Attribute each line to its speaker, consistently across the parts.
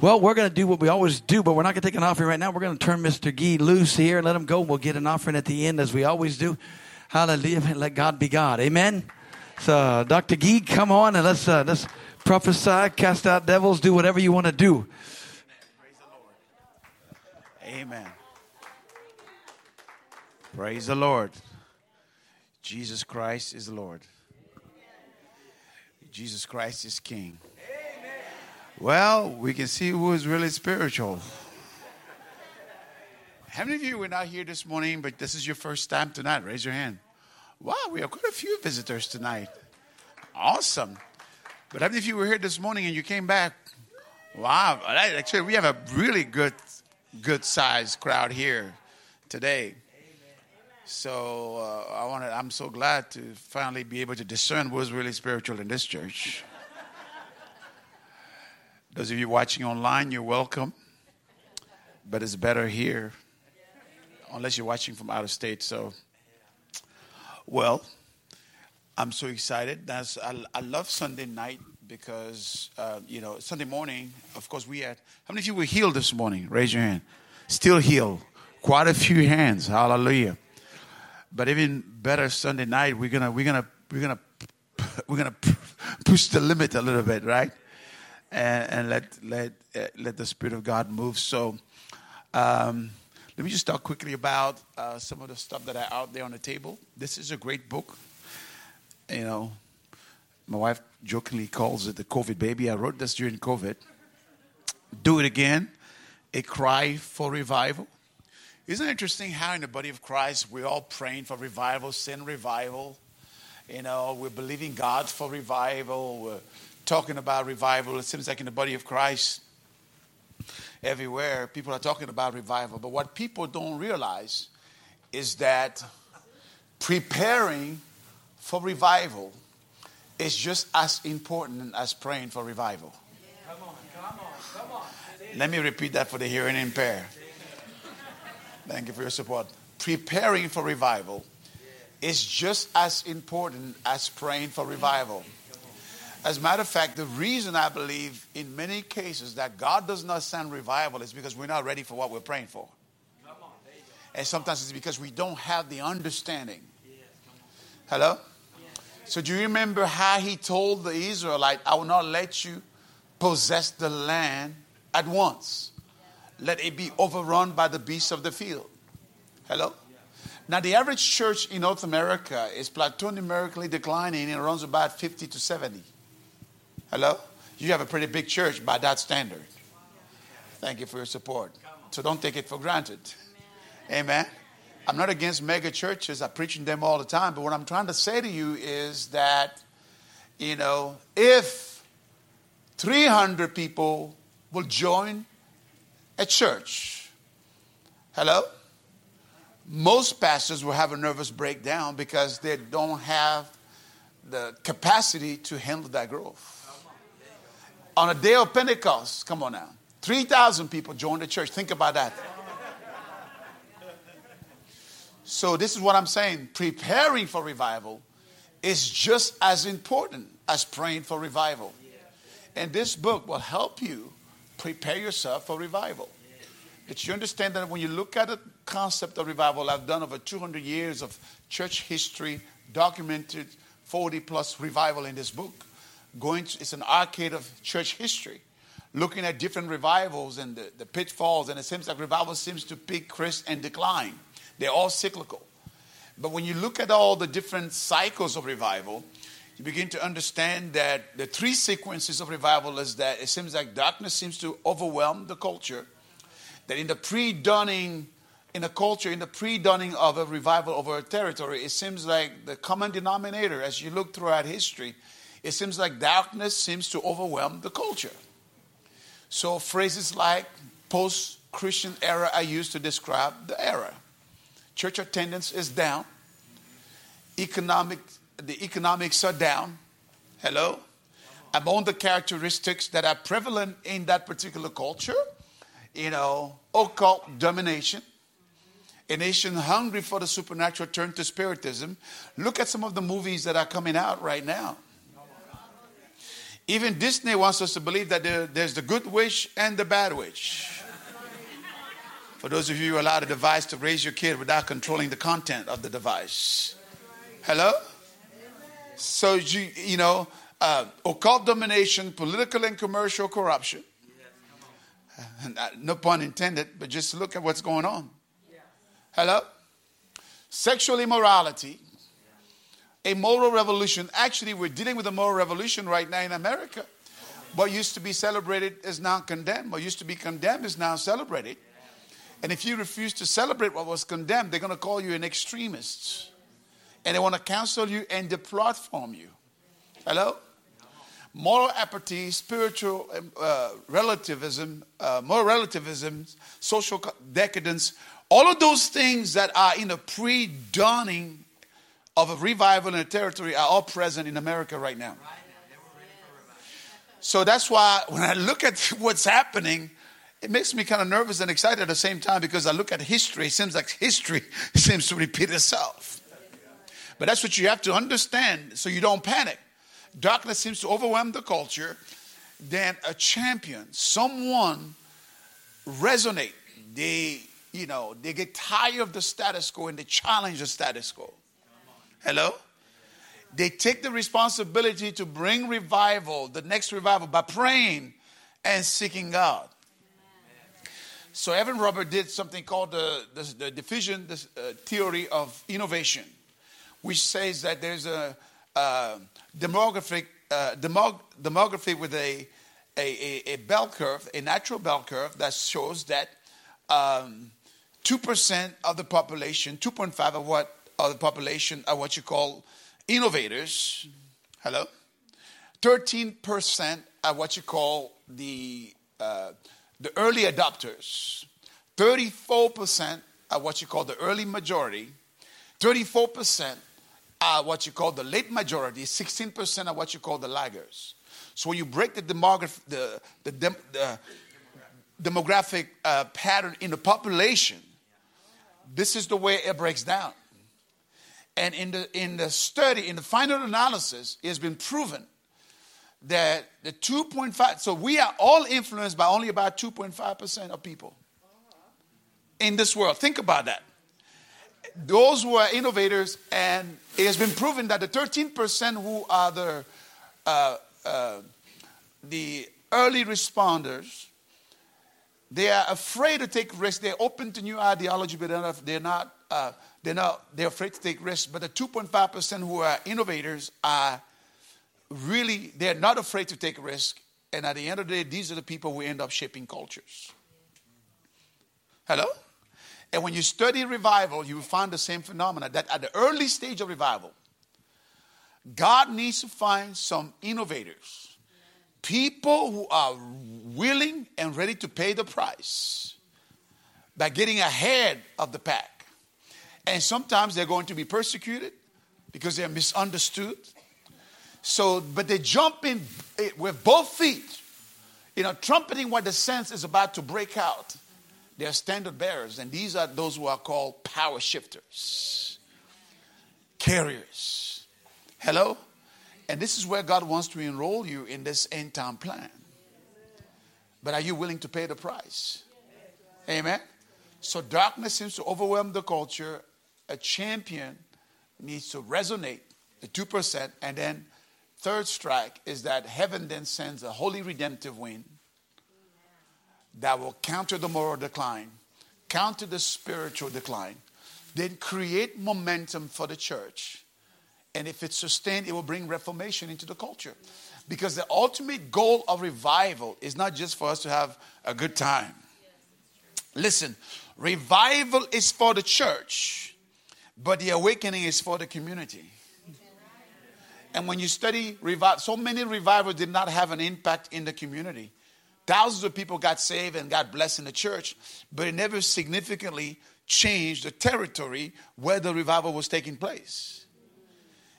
Speaker 1: Well, we're going to do what we always do, but we're not going to take an offering right now. We're going to turn Mr. Gee loose here and let him go. We'll get an offering at the end as we always do. Hallelujah. Let God be God. Amen. So, Dr. Gee, come on and let's, uh, let's prophesy, cast out devils, do whatever you want to do.
Speaker 2: Praise the Lord. Amen. Praise the Lord. Jesus Christ is Lord. Jesus Christ is King. Well, we can see who is really spiritual. How many of you were not here this morning, but this is your first time tonight? Raise your hand. Wow, we have quite a few visitors tonight. Awesome. But how many of you were here this morning and you came back? Wow, actually, we have a really good, good sized crowd here today. So uh, I wanted, I'm so glad to finally be able to discern who's really spiritual in this church. Those of you watching online, you're welcome. But it's better here, unless you're watching from out of state. So, well, I'm so excited. That's I, I love Sunday night because uh, you know Sunday morning. Of course, we had. How many of you were healed this morning? Raise your hand. Still healed. Quite a few hands. Hallelujah. But even better, Sunday night we're gonna we're gonna we're gonna we're gonna push the limit a little bit, right? And, and let let uh, let the Spirit of God move. So, um, let me just talk quickly about uh, some of the stuff that are out there on the table. This is a great book. You know, my wife jokingly calls it the COVID baby. I wrote this during COVID. Do it again, a cry for revival. Isn't it interesting how in the body of Christ we're all praying for revival, sin revival. You know, we're believing God for revival. We're talking about revival. It seems like in the body of Christ, everywhere, people are talking about revival. But what people don't realize is that preparing for revival is just as important as praying for revival. Come on, come on, come on. Let me repeat that for the hearing impaired. Thank you for your support. Preparing for revival is just as important as praying for revival. As a matter of fact, the reason I believe in many cases that God does not send revival is because we're not ready for what we're praying for. And sometimes it's because we don't have the understanding. Hello? So, do you remember how he told the Israelite, I will not let you possess the land at once? Let it be overrun by the beasts of the field. Hello? Now, the average church in North America is plateau numerically declining and runs about 50 to 70. Hello? You have a pretty big church by that standard. Thank you for your support. So don't take it for granted. Amen. I'm not against mega churches. I preach in them all the time. But what I'm trying to say to you is that, you know, if 300 people will join a church, hello? Most pastors will have a nervous breakdown because they don't have the capacity to handle that growth on a day of Pentecost, come on now, 3,000 people joined the church. Think about that. So, this is what I'm saying preparing for revival is just as important as praying for revival. And this book will help you prepare yourself for revival. That you understand that when you look at the concept of revival, I've done over 200 years of church history, documented 40 plus revival in this book going to, it's an arcade of church history, looking at different revivals and the, the pitfalls. And it seems like revival seems to peak, crest, and decline. They're all cyclical. But when you look at all the different cycles of revival, you begin to understand that the three sequences of revival is that it seems like darkness seems to overwhelm the culture. That in the pre-dawning, in a culture, in the pre-dawning of a revival over a territory, it seems like the common denominator, as you look throughout history, it seems like darkness seems to overwhelm the culture. So phrases like post Christian era are used to describe the era. Church attendance is down. Economic, the economics are down. Hello? Among the characteristics that are prevalent in that particular culture, you know, occult domination, a nation hungry for the supernatural turn to spiritism. Look at some of the movies that are coming out right now Even Disney wants us to believe that there, there's the good witch and the bad witch. For those of you who allow the device to raise your kid without controlling the content of the device. Hello? So, you, you know, uh, occult domination, political and commercial corruption. Uh, no pun intended, but just look at what's going on. Hello? Sexual immorality, a moral revolution. Actually, we're dealing with a moral revolution right now in America. What used to be celebrated is now condemned. What used to be condemned is now celebrated. And if you refuse to celebrate what was condemned, they're going to call you an extremist. And they want to cancel you and deplatform you. Hello? Moral apathy, spiritual um, uh, relativism, uh, moral relativism, social decadence, all of those things that are in a pre dawning of a revival in a territory are all present in America right now. So that's why when I look at what's happening, it makes me kind of nervous and excited at the same time because I look at history. It seems like history seems to repeat itself. But that's what you have to understand so you don't panic. Darkness seems to overwhelm the culture. Then a champion, someone resonate. They, you know, they get tired of the status quo and they challenge the status quo. Hello? They take the responsibility to bring revival, the next revival, by praying and seeking God. So Everett Rogers did something called the, the, the diffusion the, uh, theory of innovation, which says that there's a, uh, demographic, uh, demog- demography with a, a, a, bell curve, a natural bell curve that shows that um, 2% of the population, 2.5 of what of the population are what you call innovators. Hello? 13% are what you call the uh, the early adopters, 34% are what you call the early majority, 34% are what you call the late majority, 16% are what you call the laggers. So when you break the, demograph- the, the, dem- the demographic uh, pattern in the population, this is the way it breaks down. And in the, in the study, in the final analysis, it has been proven that the 2.5, so we are all influenced by only about 2.5% of people in this world. Think about that. Those who are innovators, and it has been proven that the 13% who are the, uh, uh, the early responders, they are afraid to take risks. They're open to new ideology, but they're not, they're not, uh, they're, not they're afraid to take risks. But the 2.5% who are innovators are really, they're not afraid to take risk. And at the end of the day, these are the people who end up shaping cultures. Hello? And when you study revival, you will find the same phenomena that at the early stage of revival, God needs to find some innovators, people who are willing and ready to pay the price by getting ahead of the pack. And sometimes they're going to be persecuted because they're misunderstood. So, but they jump in eh, with both feet, you know, trumpeting what the sense is about to break out. They're standard bearers, and these are those who are called power shifters, carriers. Hello? And this is where God wants to enroll you in this end time plan. But are you willing to pay the price? Amen? So darkness seems to overwhelm the culture. A champion needs to resonate the 2%, and then Third strike is that heaven then sends a holy redemptive wind that will counter the moral decline, counter the spiritual decline, then create momentum for the church. And if it's sustained, it will bring reformation into the culture. Because the ultimate goal of revival is not just for us to have a good time. Listen, revival is for the church, but the awakening is for the community. And when you study revival, so many revivals did not have an impact in the community. Thousands of people got saved and got blessed in the church, but it never significantly changed the territory where the revival was taking place.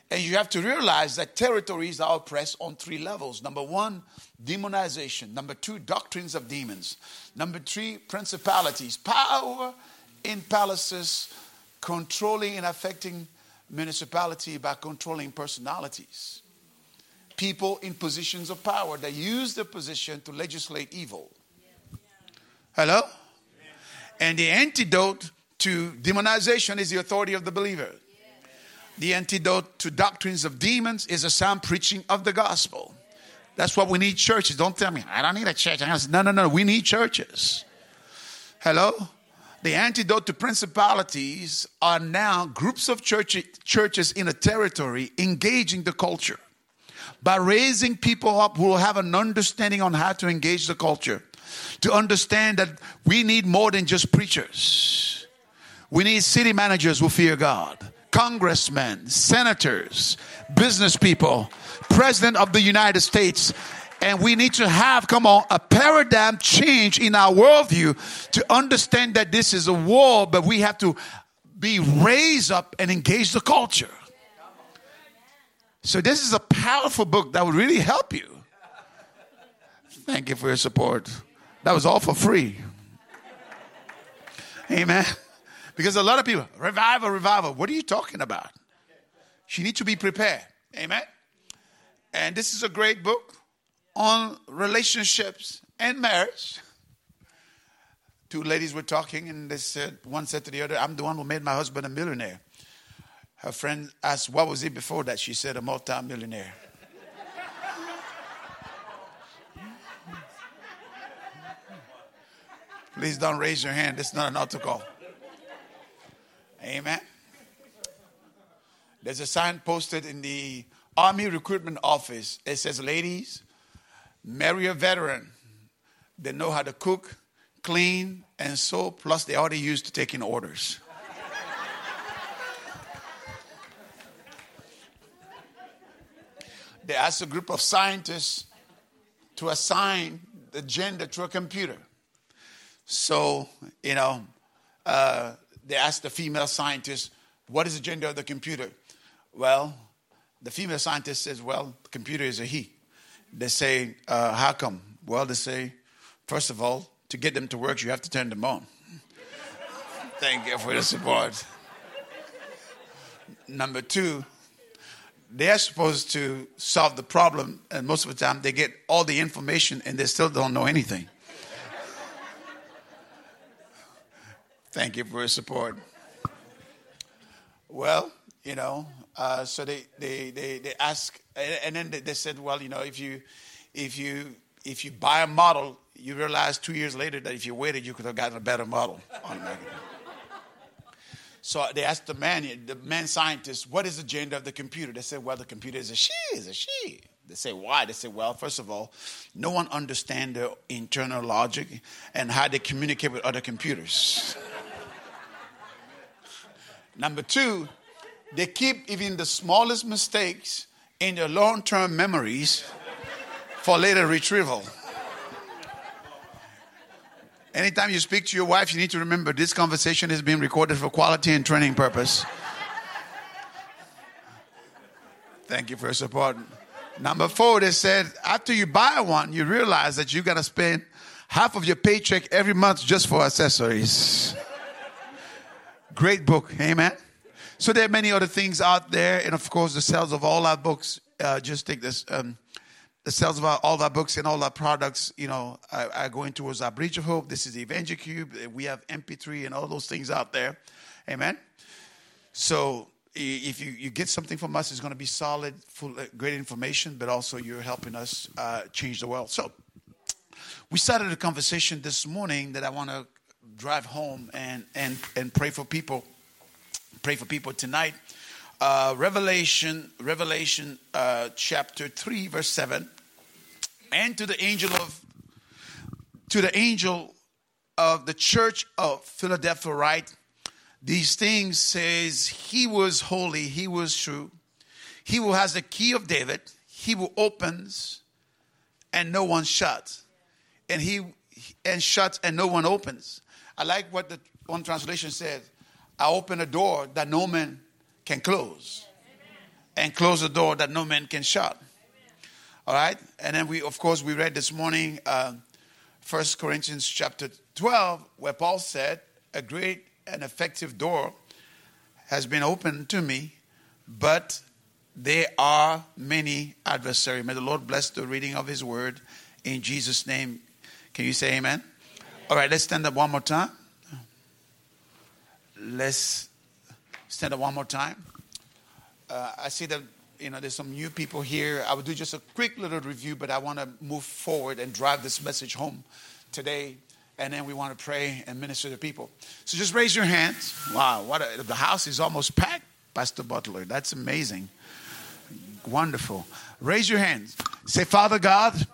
Speaker 2: And you have to realize that territories are oppressed on three levels. Number one, demonization. Number two, doctrines of demons. Number three, principalities. Power in palaces, controlling and affecting municipality by controlling personalities. people in positions of power that use their position to legislate evil. Hello? And the antidote to demonization is the authority of the believer. The antidote to doctrines of demons is a sound preaching of the gospel. That's what we need churches. Don't tell me, I don't need a church. No, no, no. We need churches. Hello? The antidote to principalities are now groups of church, churches in a territory engaging the culture by raising people up who will have an understanding on how to engage the culture. To understand that we need more than just preachers. We need city managers who fear God, congressmen, senators, business people, president of the United States. And we need to have, come on, a paradigm change in our worldview to understand that this is a war, but we have to be raised up and engage the culture. So, this is a powerful book that will really help you. Thank you for your support. That was all for free. Amen. Because a lot of people, revival, revival. What are you talking about? You need to be prepared. Amen. And this is a great book on relationships and marriage. Two ladies were talking, and they said, one said to the other, I'm the one who made my husband a millionaire. Her friend asked, What was he before that? She said, A multi-millionaire. Please don't raise your hand. Is not an altar call. Amen. There's a sign posted in the Army Recruitment Office. It says, Ladies, marry a veteran. They know how to cook, clean, and sew, plus they already used to taking orders. they asked a group of scientists to assign the gender to a computer. So, you know, uh, they asked the female scientist, What is the gender of the computer? Well, the female scientist says, Well, the computer is a he. They say, uh, How come? Well, they say, First of all, to get them to work, you have to turn them on. Thank you for the support. Number two, they're supposed to solve the problem, and most of the time they get all the information and they still don't know anything. Thank you for your support. Well, you know, uh, so they, they, they, they ask, and then they said, well, you know, if you, if you, if you buy a model, you realize two years later that if you waited, you could have gotten a better model. so they asked the man, the man scientist, what is the gender of the computer? They said, well, the computer is a she, is a she. They say, why? They say, well, first of all, no one understands their internal logic and how they communicate with other computers. Number two, they keep even the smallest mistakes in their long term memories for later retrieval. Anytime you speak to your wife, you need to remember this conversation is being recorded for quality and training purpose. Thank you for your support. Number four, they said after you buy one, you realize that you got to spend half of your paycheck every month just for accessories. Great book, amen. So there are many other things out there, and of course, the sales of all our books. Uh, just take this. Um, the sales of our, all our books and all our products, you know, are, are going towards our Bridge of Hope. This is the EvangeCube. We have MP3 and all those things out there. Amen. So if you, you get something from us, it's going to be solid, full, uh, great information, but also you're helping us uh, change the world. So we started a conversation this morning that I want to drive home and, and, and pray for people pray for people tonight. Uh, Revelation, Revelation uh, chapter three, verse seven, and to the angel of to the angel of the church of Philadelphia, write these things says he was holy, he was true, he who has the key of David, he who opens and no one shuts, and he and shuts and no one opens. I like what the one translation says. I open a door that no man can close, and close a door that no man can shut. All right, and then we, of course, we read this morning, uh, First Corinthians chapter twelve, where Paul said, "A great and effective door has been opened to me, but there are many adversaries. May the Lord bless the reading of His word in Jesus' name. Can you say amen? All right, let's stand up one more time. Let's stand up one more time. Uh, I see that you know there's some new people here. I will do just a quick little review, but I want to move forward and drive this message home today. And then we want to pray and minister to people. So just raise your hands. Wow, what a, the house is almost packed, Pastor Butler. That's amazing. Wonderful. Raise your hands. Say, Father God,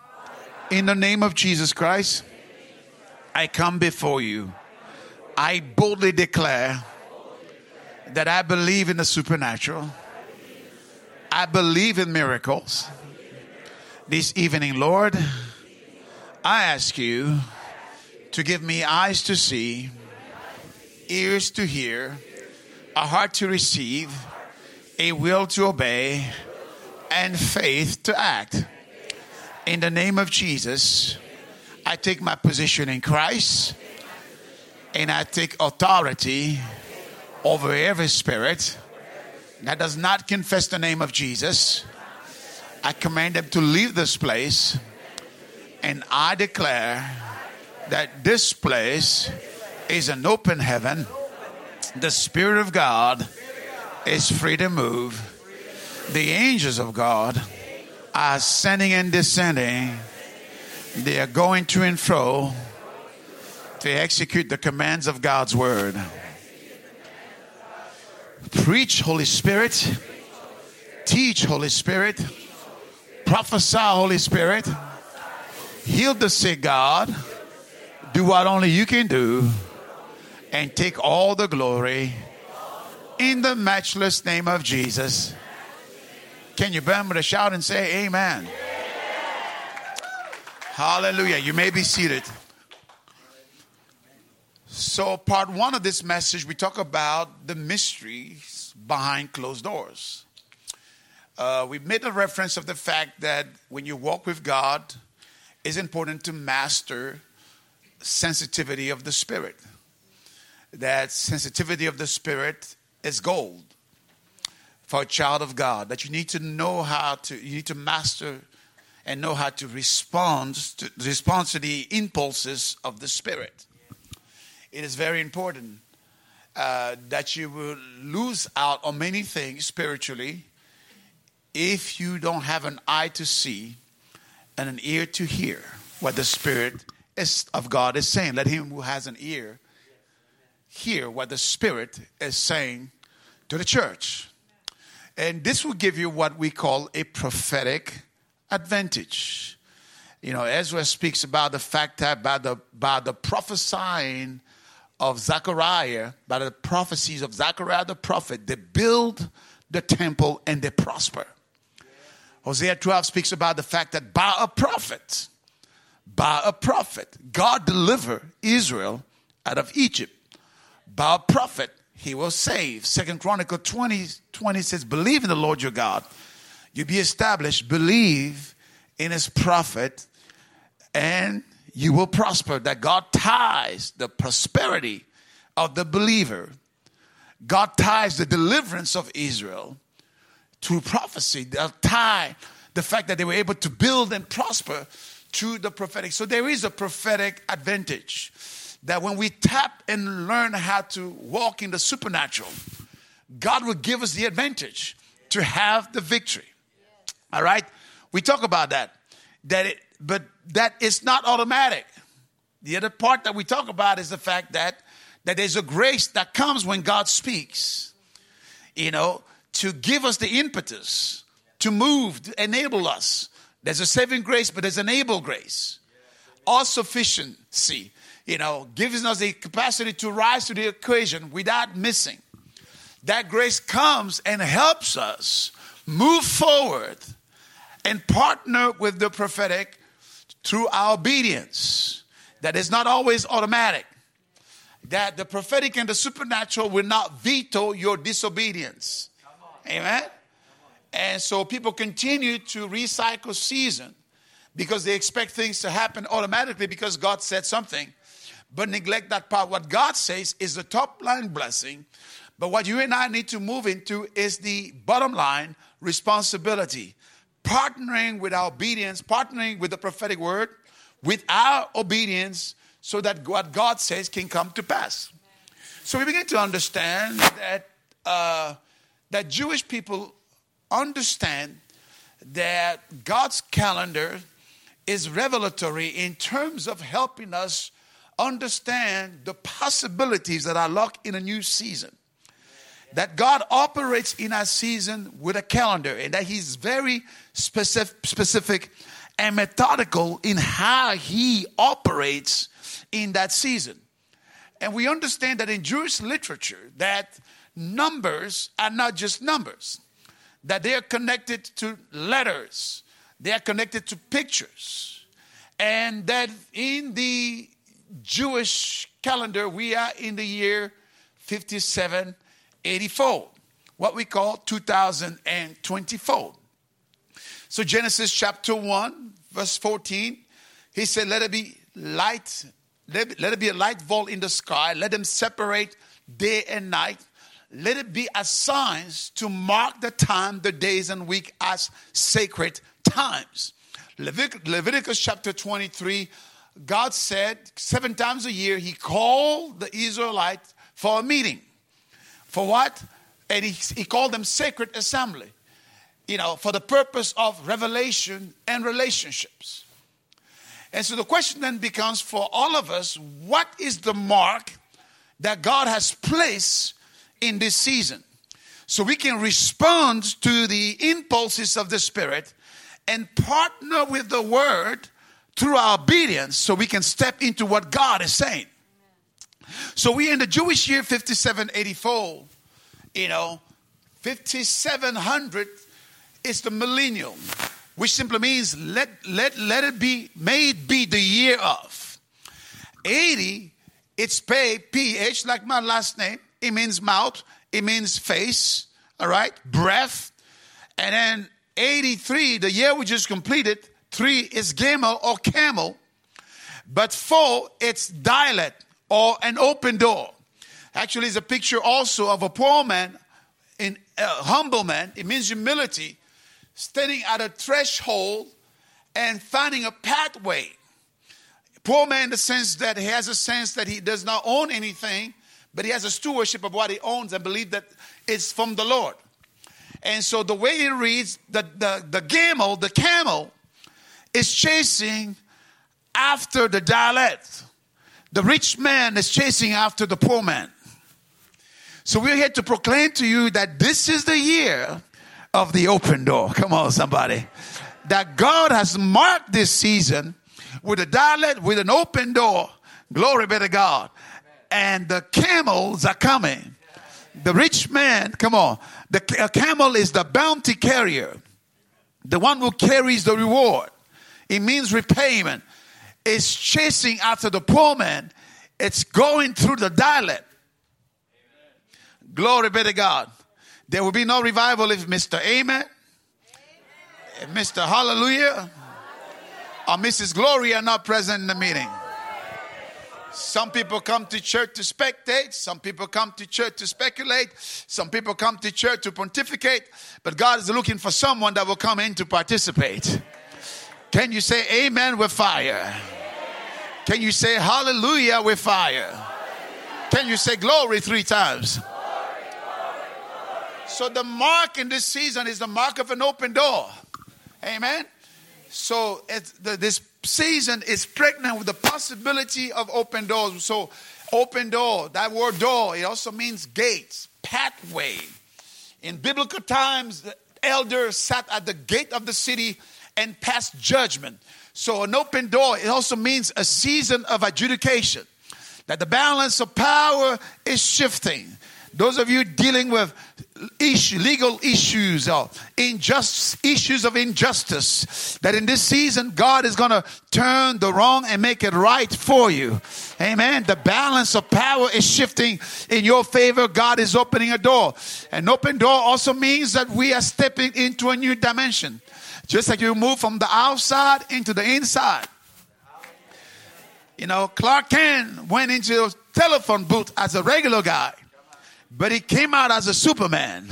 Speaker 2: in the name of Jesus Christ, I come before you. I boldly declare that I believe in the supernatural. I believe in miracles. This evening, Lord, I ask you to give me eyes to see, ears to hear, a heart to receive, a will to obey, and faith to act. In the name of Jesus, I take my position in Christ and I take authority over every spirit that does not confess the name of Jesus. I command them to leave this place and I declare that this place is an open heaven. The Spirit of God is free to move the angels of God are ascending and descending. They are going to and fro to execute the commands of God's word. Preach, Holy Spirit. Teach, Holy Spirit. Prophesy, Holy Spirit. Heal the sick, God. Do what only you can do. And take all the glory in the matchless name of Jesus. Can you burn with a shout and say amen? Hallelujah. You may be seated. So, part one of this message, we talk about the mysteries behind closed doors. Uh, we made a reference of the fact that when you walk with God, it's important to master sensitivity of the spirit. That sensitivity of the spirit is gold for a child of God, that you need to know how to, you need to master and know how to respond to, respond to the impulses of the Spirit. It is very important uh, that you will lose out on many things spiritually if you don't have an eye to see and an ear to hear what the Spirit is, of God is saying. Let him who has an ear hear what the Spirit is saying to the church. And this will give you what we call a prophetic advantage. You know, Ezra speaks about the fact that by the, by the prophesying of Zechariah, by the prophecies of Zechariah the prophet, they build the temple and they prosper. Hosea 12 speaks about the fact that by a prophet, by a prophet, God delivered Israel out of Egypt. By a prophet, he will save. Second Chronicle 20, 20 says, Believe in the Lord your God. You be established. Believe in his prophet, and you will prosper. That God ties the prosperity of the believer. God ties the deliverance of Israel through prophecy. They'll tie the fact that they were able to build and prosper to the prophetic. So there is a prophetic advantage that when we tap and learn how to walk in the supernatural, God will give us the advantage to have the victory. All right? We talk about that. That it but that is not automatic. The other part that we talk about is the fact that that there's a grace that comes when God speaks. You know, to give us the impetus to move, to enable us. There's a saving grace, but there's an able grace. All sufficiency you know, giving us the capacity to rise to the occasion without missing. That grace comes and helps us move forward and partner with the prophetic through our obedience. That is not always automatic. That the prophetic and the supernatural will not veto your disobedience. Amen? And so people continue to recycle season because they expect things to happen automatically because God said something but neglect that part. What God says is the top line blessing, but what you and I need to move into is the bottom line responsibility, partnering with our obedience, partnering with the prophetic word, with our obedience, so that what God says can come to pass. So we begin to understand that uh, that Jewish people understand that God's calendar is revelatory in terms of helping us understand the possibilities that are locked in a new season. That God operates in a season with a calendar and that He's very specific, specific and methodical in how He operates in that season. And we understand that in Jewish literature that numbers are not just numbers, that they are connected to letters, they are connected to pictures, and that in the Jewish calendar, we are in the year 5784, what we call 2024. So, Genesis chapter 1, verse 14, he said, Let it be light, let, let it be a light vault in the sky, let them separate day and night. Let it be as signs to mark the time, the days, and week as sacred times. Levit- Leviticus chapter 23 God said seven times a year, He called the Israelites for a meeting. For what? And He, he called them sacred assembly, you know, for the purpose of revelation and relationships. And so the question then becomes for all of us what is the mark that God has placed in this season? So we can respond to the impulses of the Spirit and partner with the Word through our obedience so we can step into what God is saying. So we in the Jewish year 5784, you know, 5700 is the millennium, which simply means let let let it be made be the year of. 80, it's pay, PH, like my last name. It means mouth, it means face, all right, breath. And then 83, the year we just completed, Three is gamel or camel. But four, it's dalet or an open door. Actually, it's a picture also of a poor man, in a humble man. It means humility, standing at a threshold and finding a pathway. Poor man in the sense that he has a sense that he does not own anything, but he has a stewardship of what he owns and believe that it's from the Lord. And so the way it reads, the, the, the camel, the camel is chasing after the dalet. The rich man is chasing after the poor man. So we're here to proclaim to you that this is the year of the open door. Come on, somebody. That God has marked this season with a dalet, with an open door. Glory be to God. And the camels are coming. The rich man, come on. The camel is the bounty carrier, the one who carries the reward. It means repayment. It's chasing after the poor man. It's going through the dalet. Glory be to God. There will be no revival if Mr. Amen, Amen. Mr. Hallelujah, Hallelujah, or Mrs. Glory are not present in the meeting. Some people come to church to spectate. Some people come to church to speculate. Some people come to church to pontificate. But God is looking for someone that will come in to participate. Can you say amen with fire? Can you say hallelujah with fire? Can you say glory three times? So the mark in this season is the mark of an open door. Amen. So the, this season is pregnant with the possibility of open doors. So open door, that word door, it also means gates, pathway. In biblical times, the elder sat at the gate of the city and passed judgment. So, an open door, it also means a season of adjudication, that the balance of power is shifting. Those of you dealing with issue, legal issues or injust, issues of injustice, that in this season God is going to turn the wrong and make it right for you. Amen. The balance of power is shifting in your favor. God is opening a door. An open door also means that we are stepping into a new dimension. Just like you move from the outside into the inside. You know, Clark Kent went into a telephone booth as a regular guy, but he came out as a Superman.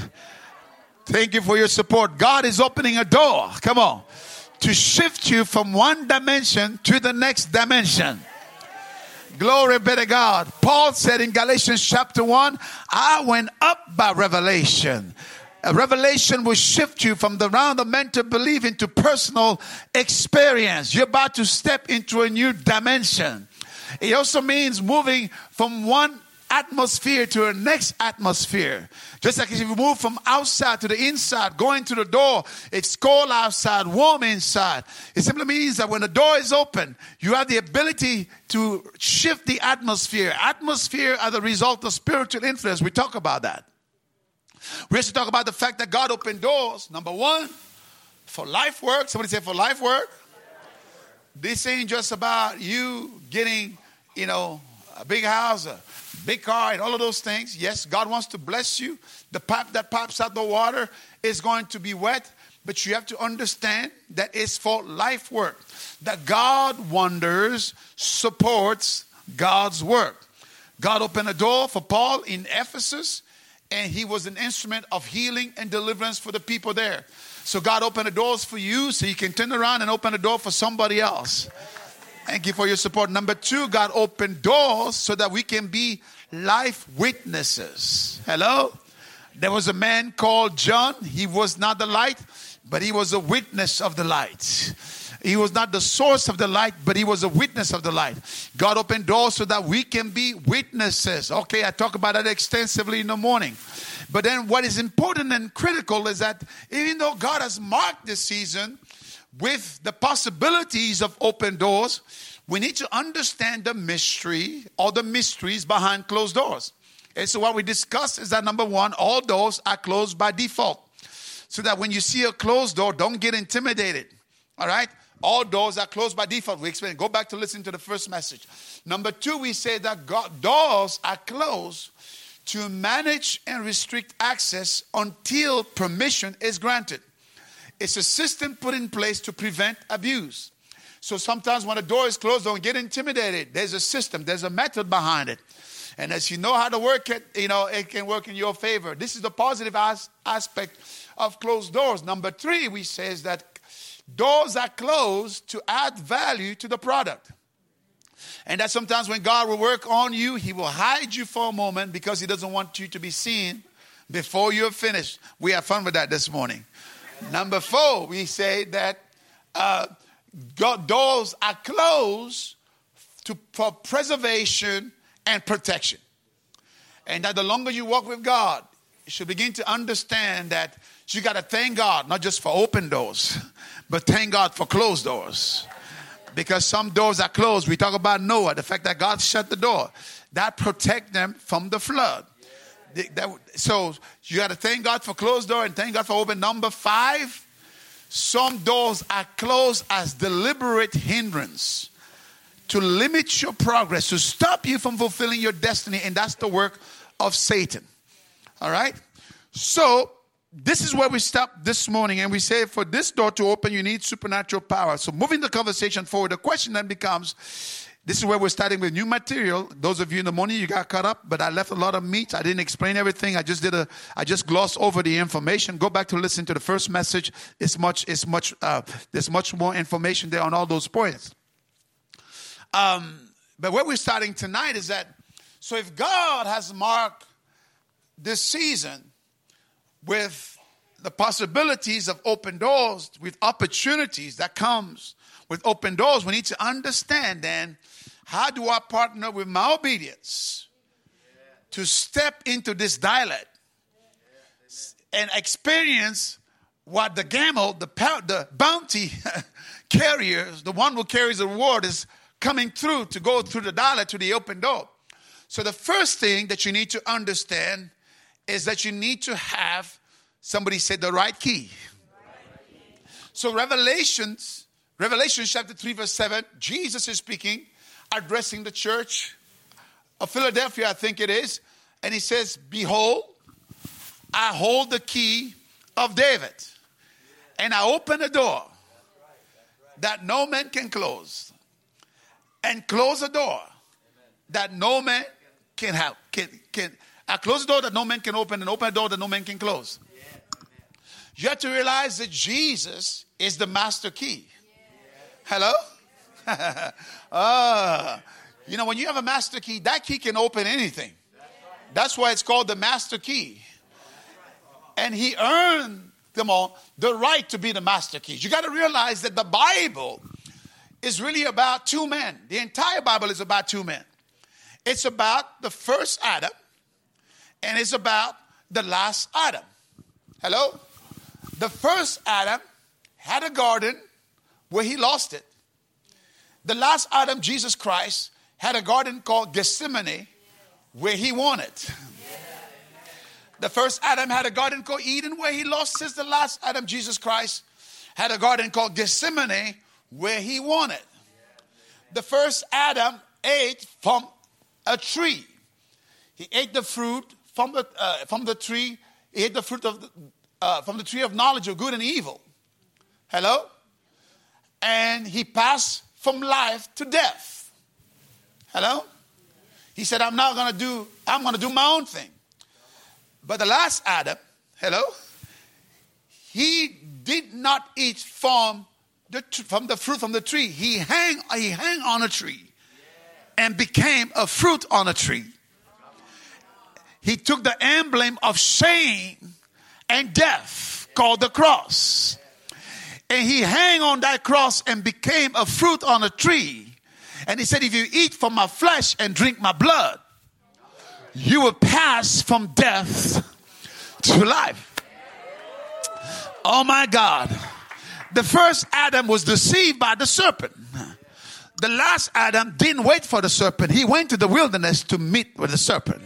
Speaker 2: Thank you for your support. God is opening a door. Come on. To shift you from one dimension to the next dimension. Glory be to God. Paul said in Galatians chapter 1, I went up by revelation. A revelation will shift you from the realm of mental belief into personal experience. You're about to step into a new dimension. It also means moving from one atmosphere to a next atmosphere. Just like if you move from outside to the inside, going to the door, it's cold outside, warm inside. It simply means that when the door is open, you have the ability to shift the atmosphere. Atmosphere as a result of spiritual influence. We talk about that. We also talk about the fact that God opened doors. Number one, for life work. Somebody say for life work. This ain't just about you getting, you know, a big house, a big car, and all of those things. Yes, God wants to bless you. The pipe that pops out the water is going to be wet, but you have to understand that it's for life work. That God wonders supports God's work. God opened a door for Paul in Ephesus, and he was an instrument of healing and deliverance for the people there. So God opened the doors for you so you can turn around and open the door for somebody else. Thank you for your support. Number two, God opened doors so that we can be life witnesses. Hello? There was a man called John. He was not the light, but he was a witness of the light. He was not the source of the light, but he was a witness of the light. God opened doors so that we can be witnesses. Okay, I talk about that extensively in the morning. But then what is important and critical is that even though God has marked this season with the possibilities of open doors, we need to understand the mystery or the mysteries behind closed doors. And so, what we discuss is that number one, all doors are closed by default. So that when you see a closed door, don't get intimidated. All right? All doors are closed by default. We explain. Go back to listen to the first message. Number two, we say that God, doors are closed to manage and restrict access until permission is granted. It's a system put in place to prevent abuse. So sometimes when a door is closed, don't get intimidated. There's a system, there's a method behind it. And as you know how to work it, you know, it can work in your favor. This is the positive as- aspect of closed doors. Number three, we says that doors are closed to add value to the product. And that sometimes when God will work on you, He will hide you for a moment because He doesn't want you to be seen before you're finished. We have fun with that this morning. Number four, we say that uh, God, doors are closed to, for preservation and protection. And that the longer you walk with God, you should begin to understand that you got to thank God, not just for open doors, but thank God for closed doors. Because some doors are closed. We talk about Noah, the fact that God shut the door. That protect them from the flood. That, so you got to thank God for closed door and thank God for open. Number five, some doors are closed as deliberate hindrance to limit your progress, to stop you from fulfilling your destiny, and that's the work of Satan. All right? So, this is where we stop this morning, and we say for this door to open, you need supernatural power. So, moving the conversation forward, the question then becomes this is where we're starting with new material. Those of you in the morning, you got caught up, but I left a lot of meat. I didn't explain everything. I just did a, I just glossed over the information. Go back to listen to the first message. It's much, it's much, uh, there's much more information there on all those points. Um, but where we're starting tonight is that, so if God has marked this season with the possibilities of open doors, with opportunities that comes with open doors, we need to understand then how do I partner with my obedience to step into this dalet and experience what the gamel, the, the bounty carriers, the one who carries the reward, is coming through to go through the dalet to the open door. So, the first thing that you need to understand is that you need to have somebody say the right key. So, Revelations, Revelation chapter 3, verse 7, Jesus is speaking addressing the church of Philadelphia, I think it is. And he says, Behold, I hold the key of David, and I open the door that no man can close, and close the door that no man can have. Can, can, I close the door that no man can open, and open a door that no man can close. You have to realize that Jesus is the master key. Hello? uh, you know, when you have a master key, that key can open anything. That's why it's called the master key. And he earned them all the right to be the master keys. You got to realize that the Bible is really about two men. The entire Bible is about two men. It's about the first Adam and it's about the last Adam. Hello? The first Adam had a garden where he lost it. The last Adam, Jesus Christ, had a garden called Gethsemane where he won it. The first Adam had a garden called Eden where he lost his. The last Adam, Jesus Christ, had a garden called Gethsemane where he won it. The first Adam ate from a tree. He ate the fruit from the, uh, from the tree. He ate the fruit of the, uh, from the tree of knowledge of good and evil. Hello? And he passed from life to death. Hello? He said, I'm not going to do, I'm to do my own thing. But the last Adam, hello, he did not eat from the, from the fruit from the tree. He hang, he hang on a tree and became a fruit on a tree. He took the emblem of shame and death called the cross. And he hang on that cross and became a fruit on a tree. And he said, if you eat from my flesh and drink my blood, you will pass from death to life. Oh my God. The first Adam was deceived by the serpent. The last Adam didn't wait for the serpent. He went to the wilderness to meet with the serpent.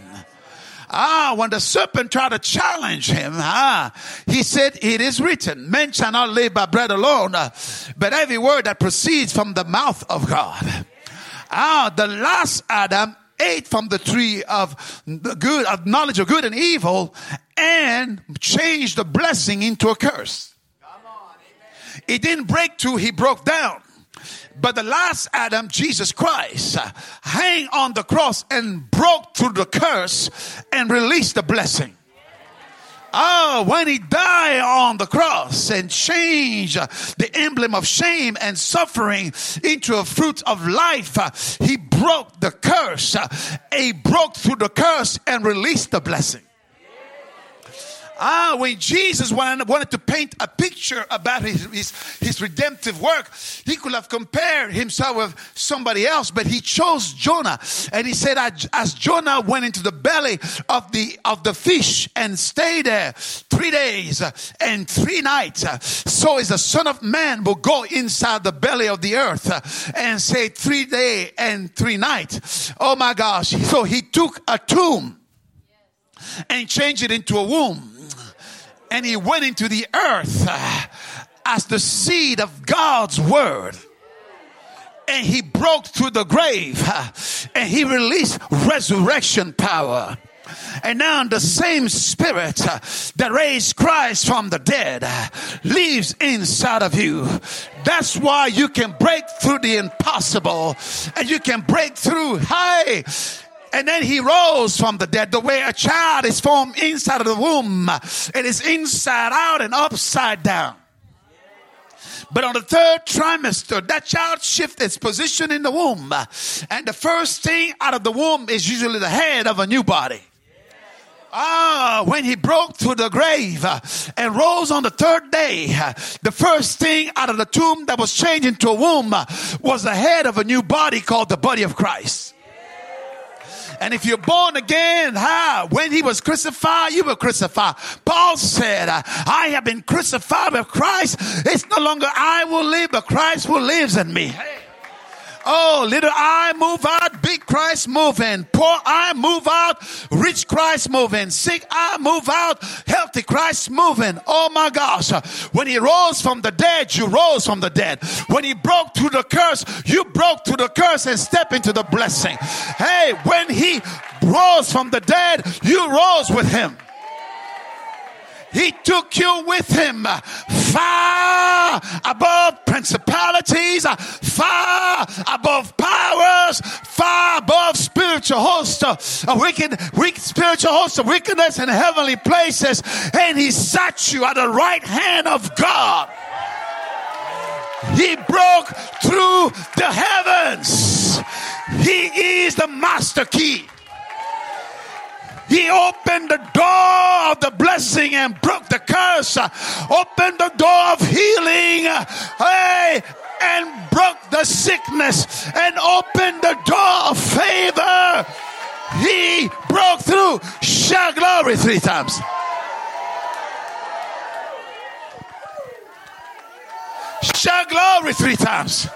Speaker 2: Ah, when the serpent tried to challenge him, ah, he said, it is written, men shall not live by bread alone, but every word that proceeds from the mouth of God. Ah, the last Adam ate from the tree of the good, of knowledge of good and evil, and changed the blessing into a curse. It didn't break through, he broke down. But the last Adam, Jesus Christ, hang on the cross and broke through the curse and released the blessing. Oh, when he died on the cross and changed the emblem of shame and suffering into a fruit of life, he broke the curse. He broke through the curse and released the blessing. Ah, when Jesus wanted, to paint a picture about his, his, his, redemptive work, he could have compared himself with somebody else, but he chose Jonah. And he said, as Jonah went into the belly of the, of the fish and stayed there three days and three nights, so is the son of man will go inside the belly of the earth and say three day and three nights. Oh my gosh. So he took a tomb and changed it into a womb and he went into the earth uh, as the seed of God's word. And he broke through the grave uh, and he released resurrection power. And now the same spirit uh, that raised Christ from the dead lives inside of you. That's why you can break through the impossible and you can break through, hey, and then he rose from the dead. The way a child is formed inside of the womb, it is inside out and upside down. But on the third trimester, that child shifts its position in the womb. And the first thing out of the womb is usually the head of a new body. Ah, when he broke through the grave uh, and rose on the third day, uh, the first thing out of the tomb that was changed into a womb uh, was the head of a new body called the body of Christ. And if you're born again, how? When he was crucified, you were crucified. Paul said, uh, I have been crucified with Christ. It's no longer I will live, but Christ who lives in me. Hey. Oh, little I move out, big Christ moving. Poor I move out, rich Christ moving. Sick I move out, healthy Christ moving. Oh my gosh. When he rose from the dead, you rose from the dead. When he broke through the curse, you broke through the curse and step into the blessing. Hey, when he rose from the dead, you rose with him. He took you with him far above principalities, far above powers, far above spiritual hosts wicked, wicked spiritual hosts of wickedness in heavenly places, and he sat you at the right hand of God. He broke through the heavens. He is the master key. He opened the door of the blessing and broke the curse. Opened the door of healing. Hey, and broke the sickness and opened the door of favor. He broke through. Shout glory three times. Shout glory three times.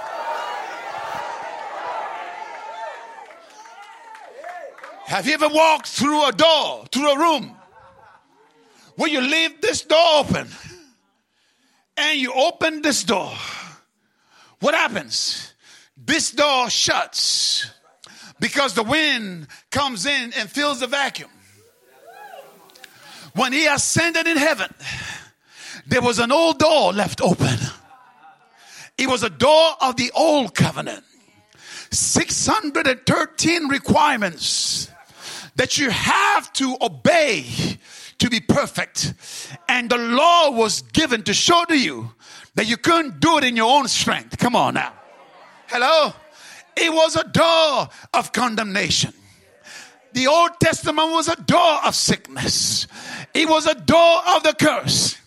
Speaker 2: Have you ever walked through a door, through a room, where you leave this door open and you open this door? What happens? This door shuts because the wind comes in and fills the vacuum. When he ascended in heaven, there was an old door left open. It was a door of the old covenant. 613 requirements that you have to obey to be perfect. And the law was given to show to you that you couldn't do it in your own strength. Come on now. Hello? It was a door of condemnation. The Old Testament was a door of sickness. It was a door of the curse.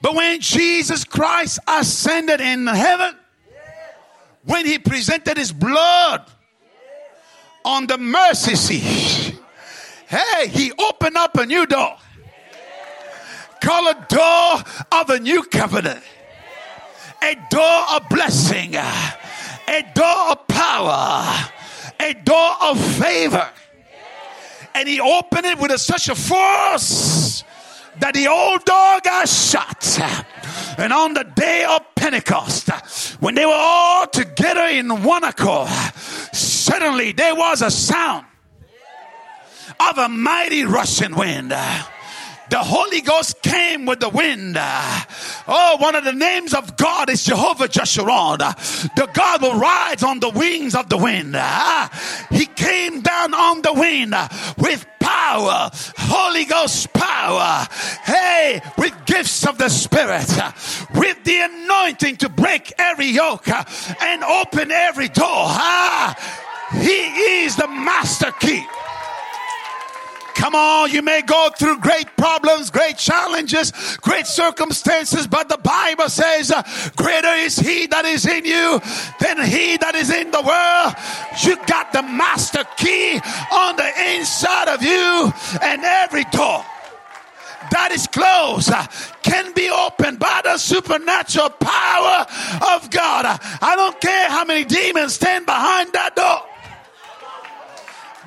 Speaker 2: But when Jesus Christ ascended in heaven, when he presented his blood on the mercy seat. Hey, he opened up a new door. Call a door of a new covenant. A door of blessing. A door of power. A door of favor. And he opened it with a, such a force that the old door got shot. And on the day of Pentecost, when they were all together in one accord, suddenly there was a sound of a mighty rushing wind. The Holy Ghost came with the wind. Oh, one of the names of God is Jehovah Jeshurun. The God who rides on the wings of the wind. He came down on the wind with power, Holy Ghost power. Hey, with gifts of the Spirit, with the anointing to break every yoke and open every door. He is the master key. Come on, you may go through great problems, great challenges, great circumstances, but the Bible says, uh, Greater is He that is in you than He that is in the world. You got the master key on the inside of you, and every door that is closed uh, can be opened by the supernatural power of God. I don't care how many demons stand behind that door.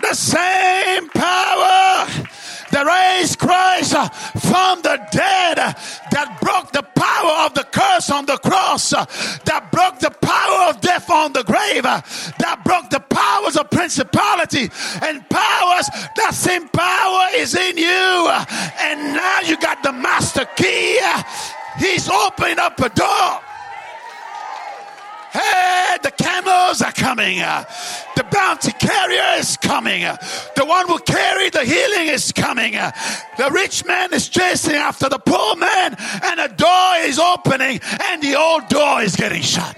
Speaker 2: The same power that raised Christ from the dead, that broke the power of the curse on the cross, that broke the power of death on the grave, that broke the powers of principality and powers. That same power is in you. And now you got the master key. He's opening up a door. Hey, the camels are coming. The bounty carrier is coming. The one who carried the healing is coming. The rich man is chasing after the poor man, and the door is opening, and the old door is getting shut.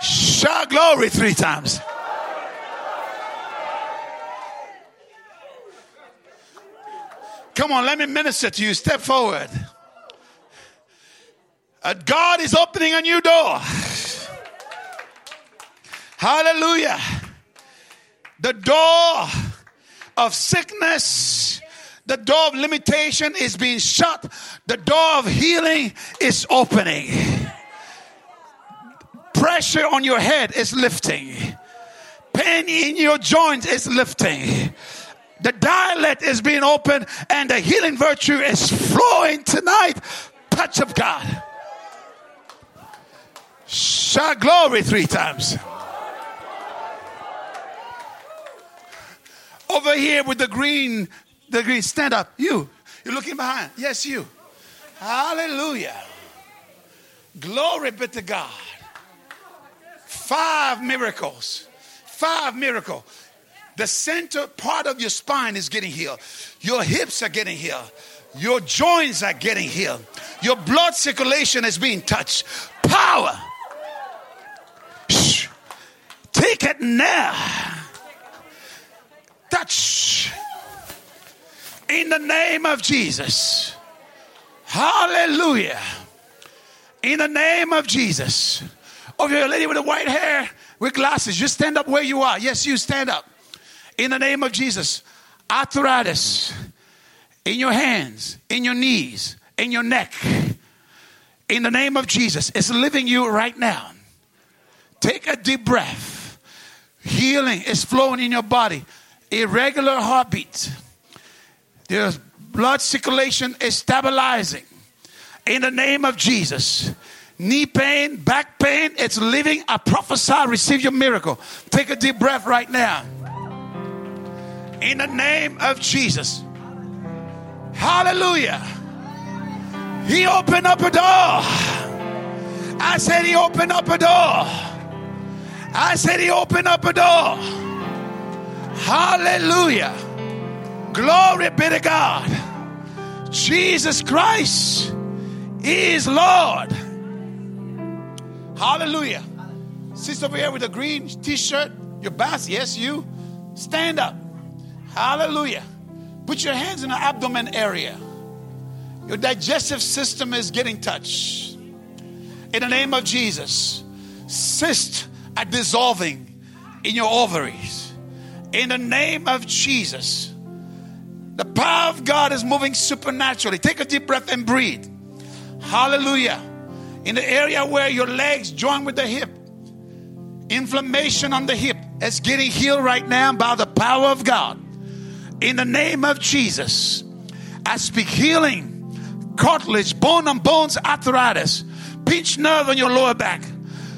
Speaker 2: Shout glory three times. Come on, let me minister to you. Step forward. God is opening a new door. Hallelujah. The door of sickness, the door of limitation is being shut. The door of healing is opening. Pressure on your head is lifting. Pain in your joints is lifting. The dialect is being opened and the healing virtue is flowing tonight. Touch of God. Shout glory three times. Over here with the green, the green. Stand up. You. You're looking behind. Yes, you. Hallelujah. Glory be to God. Five miracles. Five miracles. The center part of your spine is getting healed. Your hips are getting healed. Your joints are getting healed. Your blood circulation is being touched. Power. Take it now. Touch. In the name of Jesus. Hallelujah. In the name of Jesus. Oh, you're a lady with the white hair with glasses. Just stand up where you are. Yes, you stand up. In the name of Jesus. Arthritis in your hands, in your knees, in your neck. In the name of Jesus. It's living you right now. Take a deep breath. Healing is flowing in your body. Irregular heartbeat. There's blood circulation is stabilizing. In the name of Jesus. Knee pain, back pain, it's living. I prophesy, receive your miracle. Take a deep breath right now. In the name of Jesus. Hallelujah. He opened up a door. I said he opened up a door. I said he opened up a door. Hallelujah. Glory be to God. Jesus Christ is Lord. Hallelujah. Sister over here with a green t shirt, your bass, yes, you. Stand up. Hallelujah. Put your hands in the abdomen area. Your digestive system is getting touched. In the name of Jesus, cysts are dissolving in your ovaries. In the name of Jesus, the power of God is moving supernaturally. Take a deep breath and breathe. Hallelujah. In the area where your legs join with the hip, inflammation on the hip is getting healed right now by the power of God. In the name of Jesus, I speak healing, cartilage, bone on bones, arthritis, pinch nerve on your lower back,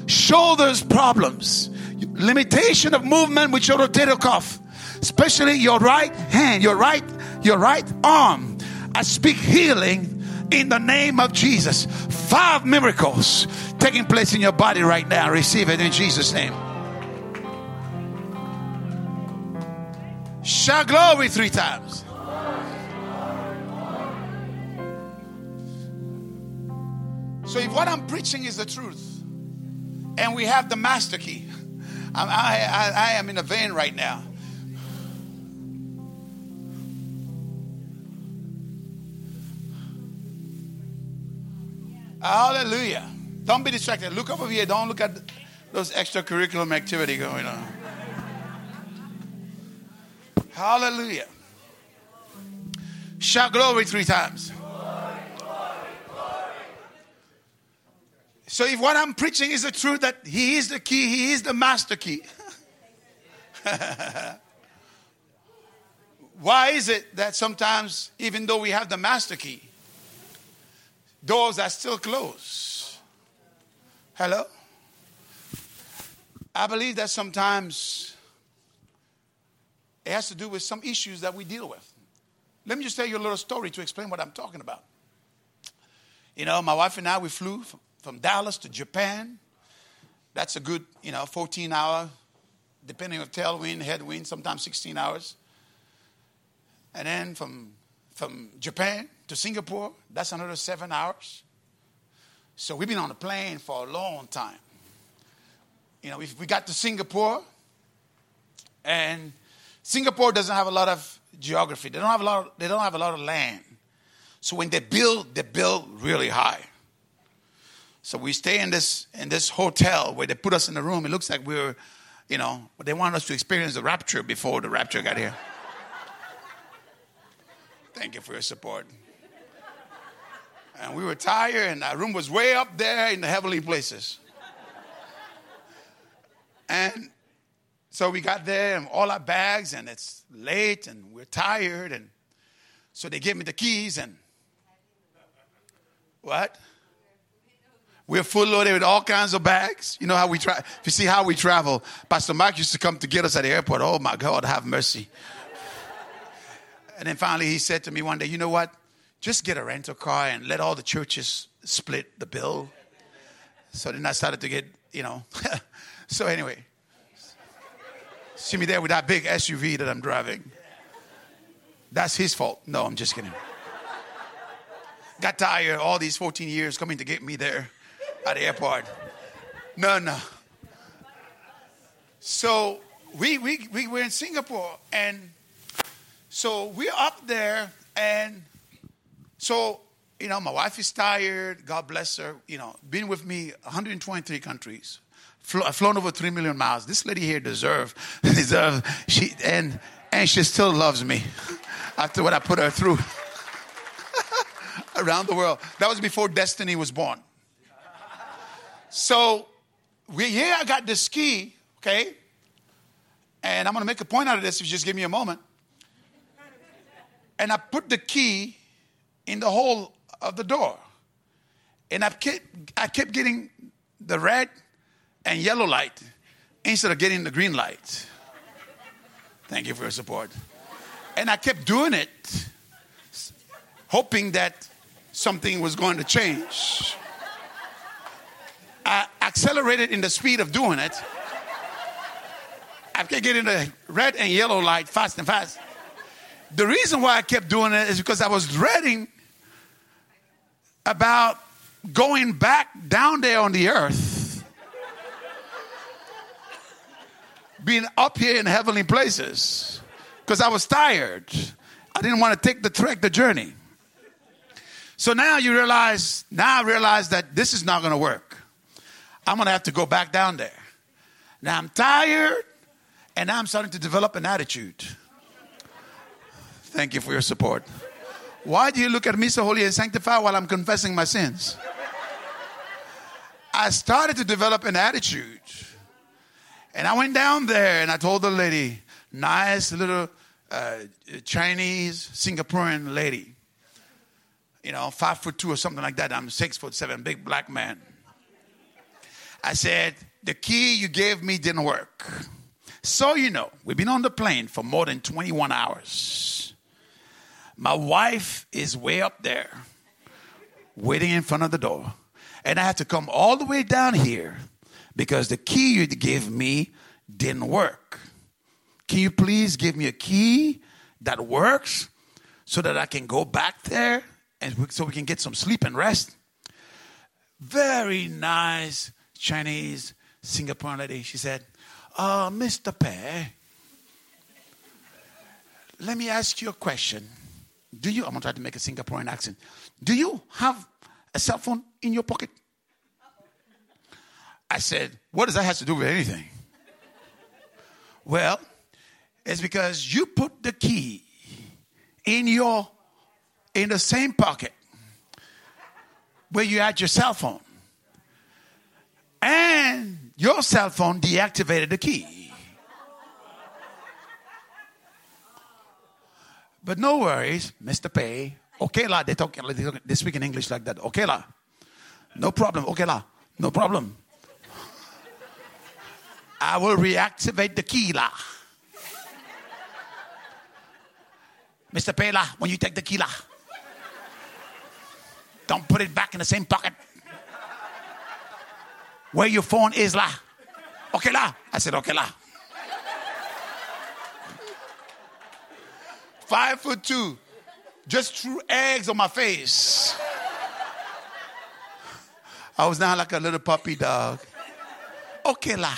Speaker 2: shoulders problems, limitation of movement with your rotator cuff, especially your right hand, your right, your right arm. I speak healing in the name of Jesus. Five miracles taking place in your body right now. Receive it in Jesus' name. Shout glory three times. So, if what I'm preaching is the truth, and we have the master key, I, I, I am in a vein right now. Hallelujah. Don't be distracted. Look over here. Don't look at those extracurricular activity going on. Hallelujah. Shout glory three times. So, if what I'm preaching is the truth that He is the key, He is the master key. Why is it that sometimes, even though we have the master key, doors are still closed? Hello? I believe that sometimes it has to do with some issues that we deal with. Let me just tell you a little story to explain what I'm talking about. You know, my wife and I, we flew from, Dallas to Japan. That's a good, you know, 14 hour, depending on tailwind, headwind, sometimes 16 hours. And then from, from Japan to Singapore, that's another seven hours. So we've been on a plane for a long time. You know, we got to Singapore, and Singapore doesn't have a lot of geography. They don't have a lot. Of, they don't have a lot of land. So when they build, they build really high. So we stay in this in this hotel where they put us in the room. It looks like we were, you know, they want us to experience the rapture before the rapture got here. Thank you for your support. And we were tired, and our room was way up there in the heavenly places. And so we got there, and all our bags, and it's late, and we're tired, and so they gave me the keys, and what? We're full loaded with all kinds of bags. You know how we try. If you see how we travel, Pastor Mark used to come to get us at the airport. Oh my God, have mercy. And then finally he said to me one day, you know what? Just get a rental car and let all the churches split the bill. So then I started to get, you know. so anyway, see me there with that big SUV that I'm driving. That's his fault. No, I'm just kidding. Got tired all these 14 years coming to get me there at the airport. No, no. So we, we, we were in Singapore and so we're up there and so, you know, my wife is tired. God bless her. You know, been with me 123 countries. I've flown over 3 million miles. This lady here deserve, deserve, she, and, and she still loves me after what I put her through around the world. That was before Destiny was born. So, we, here I got the ski, okay? And I'm to make a point out of this if you just give me a moment. And I put the key in the hole of the door. And I kept, I kept getting the red and yellow light instead of getting the green light. Thank you for your support. And I kept doing it, hoping that something was going to change. I accelerated in the speed of doing it. I kept getting the red and yellow light fast and fast. The reason why I kept doing it is because I was dreading about going back down there on the earth, being up here in heavenly places because I was tired. I didn't want to take the trek, the journey. So now you realize, now I realize that this is not going to work. I'm going to have to go back down there. Now I'm tired and I'm starting to develop an attitude. Thank you for your support. Why do you look at me so holy and sanctified while I'm confessing my sins? I started to develop an attitude. And I went down there and I told the lady, nice little uh, Chinese Singaporean lady, you know, five foot two or something like that. I'm six foot seven, big black man. I said, the key you gave me didn't work. So, you know, we've been on the plane for more than 21 hours. My wife is way up there, waiting in front of the door. And I had to come all the way down here because the key you gave me didn't work. Can you please give me a key that works so that I can go back there and so we can get some sleep and rest? Very nice Chinese Singaporean lady. She said, uh, Mr. Peh, let me ask you a question. Do you, I'm going to try to make a Singaporean accent. Do you have a cell phone in your pocket? I said, What does that have to do with anything? Well, it's because you put the key in your in the same pocket where you had your cell phone. And your cell phone deactivated the key. But no worries, Mr. Peh. Okay, la, they talk, they speak in English like that. Okay, la. No problem. Okay, la. No problem. I will reactivate the key, la. Mr. Pela, when you take the key, la, don't put it back in the same pocket. Where your phone is, la. Okay, la. I said, okay, la. Five foot two, just threw eggs on my face. I was now like a little puppy dog. Okay, la.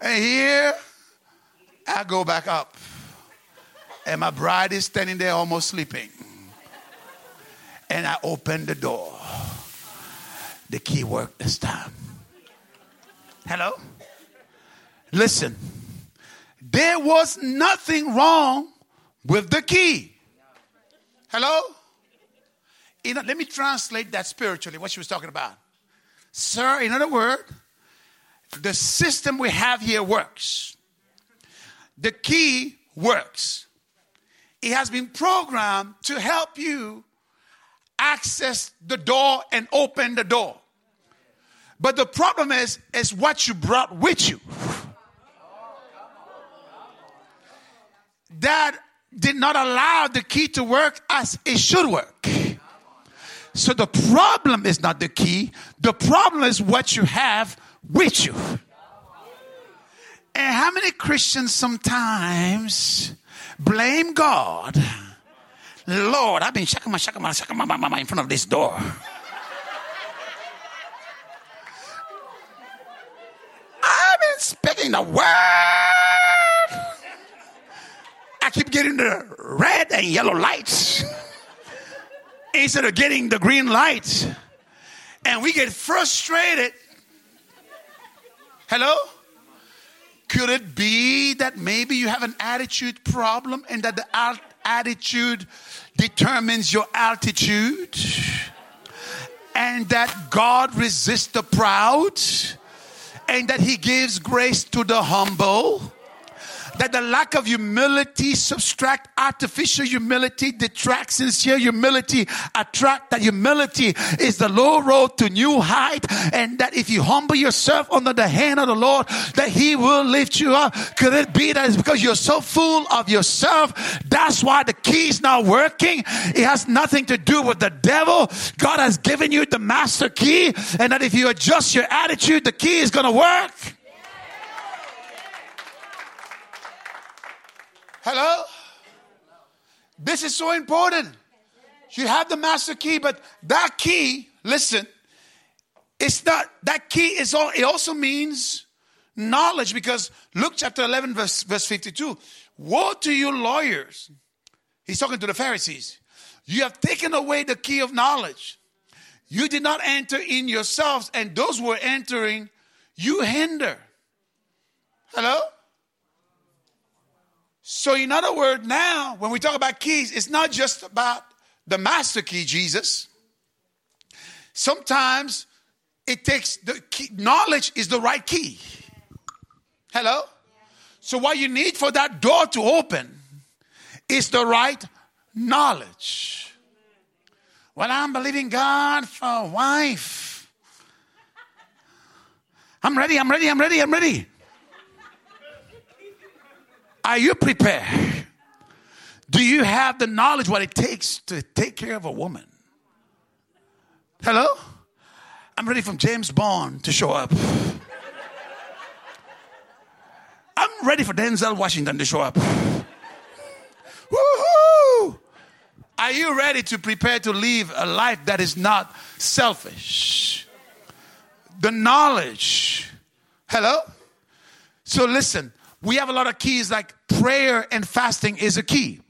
Speaker 2: And here I go back up. And my bride is standing there almost sleeping. And I open the door. The key worked this time. Hello? Listen, there was nothing wrong with the key. Hello? Let me translate that spiritually, what she was talking about. Sir, in other words, the system we have here works. The key works. It has been programmed to help you access the door and open the door. But the problem is, is what you brought with you. that did not allow the key to work as it should work. So the problem is not the key, the problem is what you have with you. And how many Christians sometimes blame God? Lord, I've been shaking my, shaking my, shaking my, my, my in front of this door. I've speaking the world? I keep getting the red and yellow lights instead of getting the green lights. And we get frustrated. Hello? Could it be that maybe you have an attitude problem and that the attitude determines your altitude? And that God resists the proud? And that He gives grace to the humble? That the lack of humility subtract artificial humility, detract sincere humility, attract that humility is the low road to new height, and that if you humble yourself under the hand of the Lord, that He will lift you up. Could it be that it's because you're so full of yourself? That's why the key is not working. It has nothing to do with the devil. God has given you the master key, and that if you adjust your attitude, the key is going to work. Hello? This is so important. You have the master key, but that key, listen, it's not, that key is all, it also means knowledge because Luke chapter 11, verse, verse 52. Woe to you, lawyers. He's talking to the Pharisees. You have taken away the key of knowledge. You did not enter in yourselves, and those who were entering, you hinder. Hello? So, in other words, now when we talk about keys, it's not just about the master key, Jesus. Sometimes it takes the key, knowledge is the right key. Hello? So, what you need for that door to open is the right knowledge. Well, I'm believing God for a wife. I'm ready, I'm ready, I'm ready, I'm ready. Are you prepared? Do you have the knowledge what it takes to take care of a woman? Hello? I'm ready for James Bond to show up. I'm ready for Denzel Washington to show up. Woohoo! Are you ready to prepare to live a life that is not selfish? The knowledge. Hello? So listen, we have a lot of keys like prayer and fasting is a key.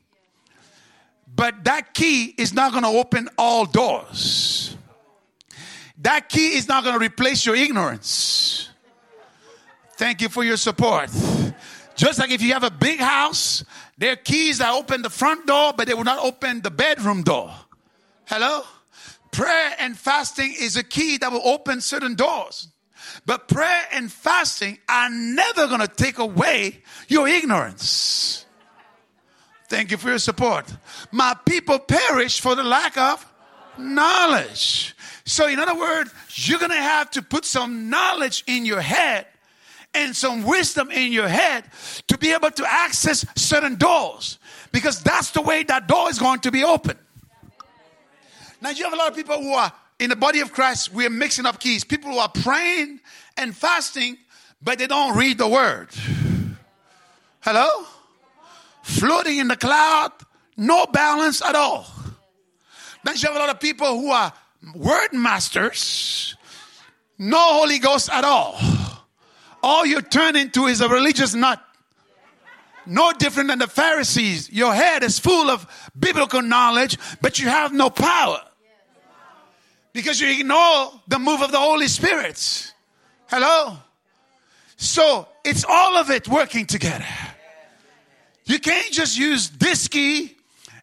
Speaker 2: But that key is not going to open all doors. That key is not going to replace your ignorance. Thank you for your support. Just like if you have a big house, there are keys that open the front door, but they will not open the bedroom door. Hello? Prayer and fasting is a key that will open certain doors. But prayer and fasting are never going to take away your ignorance. Thank you for your support. My people perish for the lack of knowledge. So, in other words, you're going to have to put some knowledge in your head and some wisdom in your head to be able to access certain doors because that's the way that door is going to be open. Now, you have a lot of people who are in the body of Christ, we're mixing up keys. People who are praying and fasting, but they don't read the word. Hello? Floating in the cloud, no balance at all. Then you have a lot of people who are word masters, no Holy Ghost at all. All you turn into is a religious nut. No different than the Pharisees. Your head is full of biblical knowledge, but you have no power because you ignore the move of the Holy Spirit. Hello? So it's all of it working together. You can't just use this key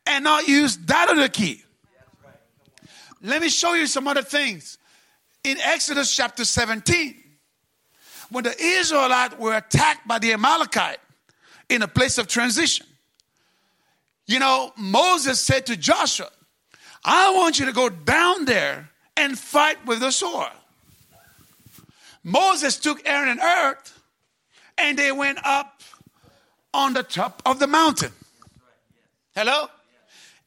Speaker 2: and not use that other key. Let me show you some other things. In Exodus chapter 17, when the Israelites were attacked by the Amalekite in a place of transition, you know, Moses said to Joshua, I want you to go down there and fight with the sword. Moses took Aaron and Hur and they went up on the top of the mountain. Hello?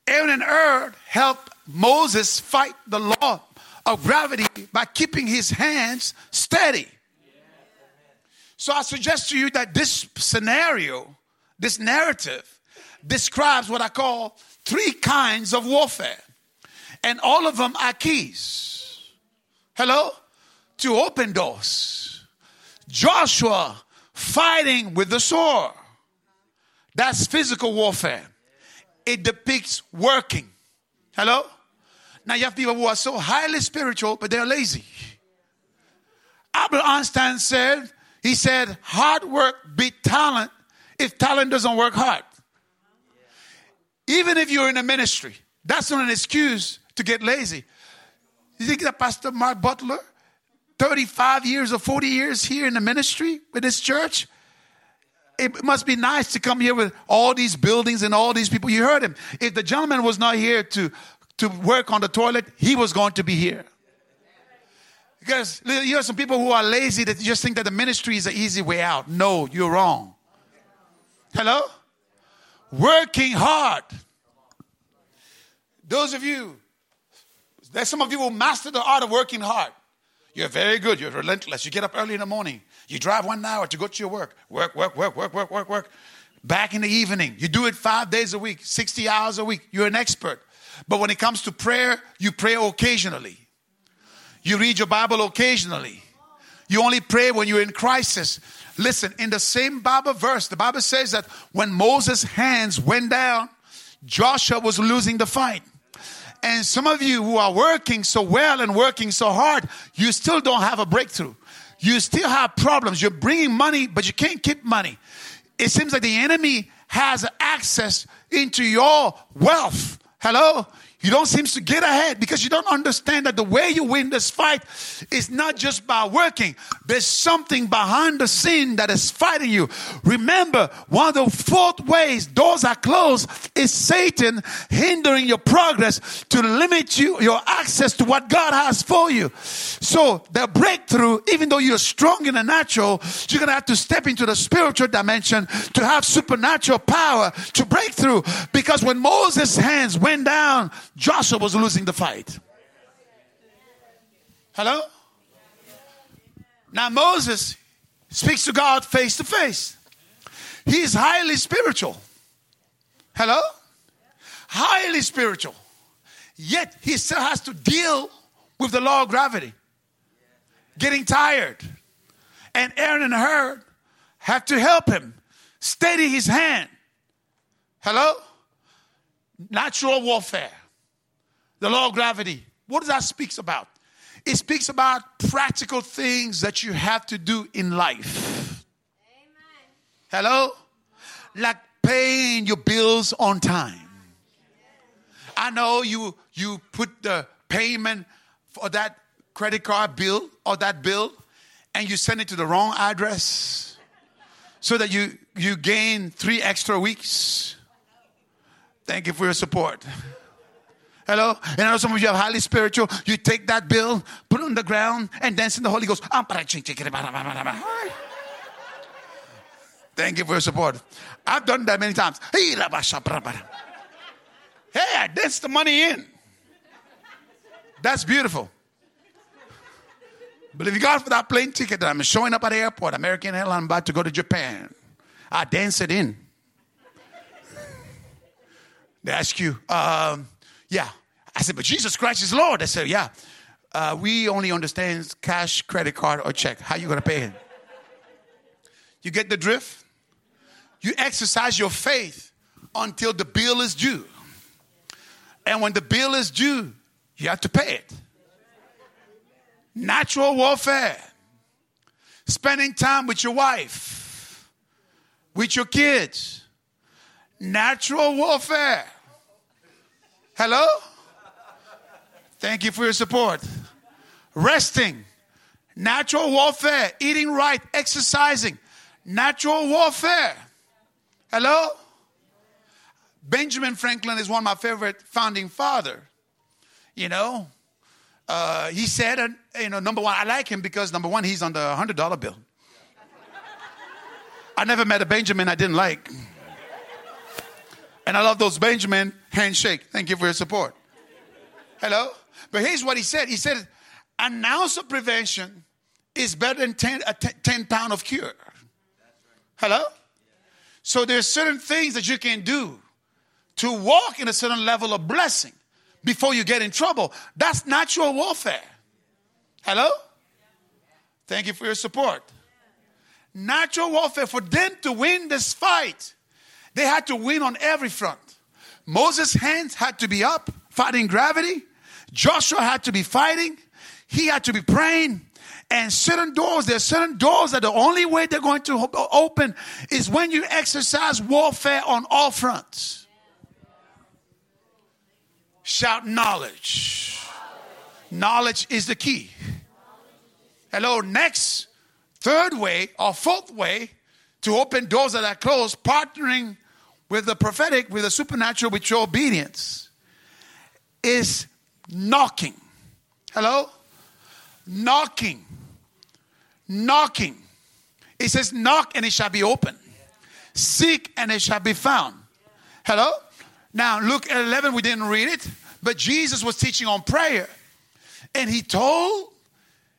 Speaker 2: Aaron and Hur helped Moses fight the law of gravity by keeping his hands steady. So I suggest to you that this scenario, this narrative, describes what I call three kinds of warfare. And all of them are keys. Hello? To open doors. Joshua fighting with the sword. That's physical warfare. It depicts working. Hello? Now you have people who are so highly spiritual, but they're lazy. Albert Einstein said, he said, hard work beat talent if talent doesn't work hard. Even if you're in a ministry, that's not an excuse to get lazy. You think that Pastor Mark Butler, 35 years or 40 years here in the ministry with this church, it must be nice to come here with all these buildings and all these people. You heard him. If the gentleman was not here to, to work on the toilet, he was going to be here. Because you have some people who are lazy that just think that the ministry is an easy way out. No, you're wrong. Hello? Working hard. Those of you, there's some of you who master the art of working hard. You're very good. You're relentless. You get up early in the morning. You drive one hour to go to your work. Work, work, work, work, work, work, work. Back in the evening. You do it five days a week, 60 hours a week. You're an expert. But when it comes to prayer, you pray occasionally. You read your Bible occasionally. You only pray when you're in crisis. Listen, in the same Bible verse, the Bible says that when Moses' hands went down, Joshua was losing the fight. And some of you who are working so well and working so hard, you still don't have a breakthrough. You still have problems. You're bringing money, but you can't keep money. It seems like the enemy has access into your wealth. Hello? You don't seem to get ahead because you don't understand that the way you win this fight is not just by working. There's something behind the scene that is fighting you. Remember, one of the fourth ways doors are closed is Satan hindering your progress to limit you, your access to what God has for you. So the breakthrough, even though you're strong in the natural, you're going to have to step into the spiritual dimension to have supernatural power to break through. Because when Moses' hands went down, Joshua was losing the fight. Hello? Now, Moses speaks to God face to face. He's highly spiritual. Hello? Highly spiritual. Yet, he still has to deal with the law of gravity, getting tired. And Aaron and Hur have to help him steady his hand. Hello? Natural warfare the law of gravity. What does that speaks about? It speaks about practical things that you have to do in life. Amen. Hello? Like paying your bills on time. I know you you put the payment for that credit card bill or that bill and you send it to the wrong address so that you you gain 3 extra weeks. Thank you for your support. Hello? And I know some of you are highly spiritual. You take that bill, put it on the ground, and dance in the Holy Ghost. Thank you for your support. I've done that many times. Hey, I danced the money in. That's beautiful. Believe God for that plane ticket that I'm showing up at the airport, American Airlines, I'm about to go to Japan. I dance it in. They ask you, um, yeah, I said, but Jesus Christ is Lord. I said, yeah. Uh, we only understand cash, credit card, or check. How you to pay him? You get the drift? You exercise your faith until the bill is due. And when the bill is due, you have to pay it. Natural warfare. Spending time with your wife, with your kids. Natural warfare. Hello? Thank you for your support. Resting, natural warfare, eating right, exercising, natural warfare. Hello? Benjamin Franklin is one of my favorite founding father. You know, uh, he said, uh, you know, number one, I like him because number one, he's on the hundred dollar bill. I never met a Benjamin I didn't like. And I love those Benjamin handshake. Thank you for your support. Hello? But here's what he said. He said, an ounce of prevention is better than 10, a 10 pound of cure. Hello? So there's certain things that you can do to walk in a certain level of blessing before you get in trouble. That's natural warfare. Hello? Thank you for your support. Natural warfare, for them to win this fight, they had to win on every front. Moses' hands had to be up, fighting gravity. Joshua had to be fighting. He had to be praying. And certain doors, there's certain doors that the only way they're going to open is when you exercise warfare on all fronts. Shout knowledge. Knowledge is the key. Hello, next, third way or fourth way to open doors that are closed, partnering with the prophetic, with the supernatural, with your obedience, is knocking. Hello? Knocking. Knocking. It says, Knock and it shall be open. Seek and it shall be found. Hello? Now, Luke 11, we didn't read it. But Jesus was teaching on prayer. And he told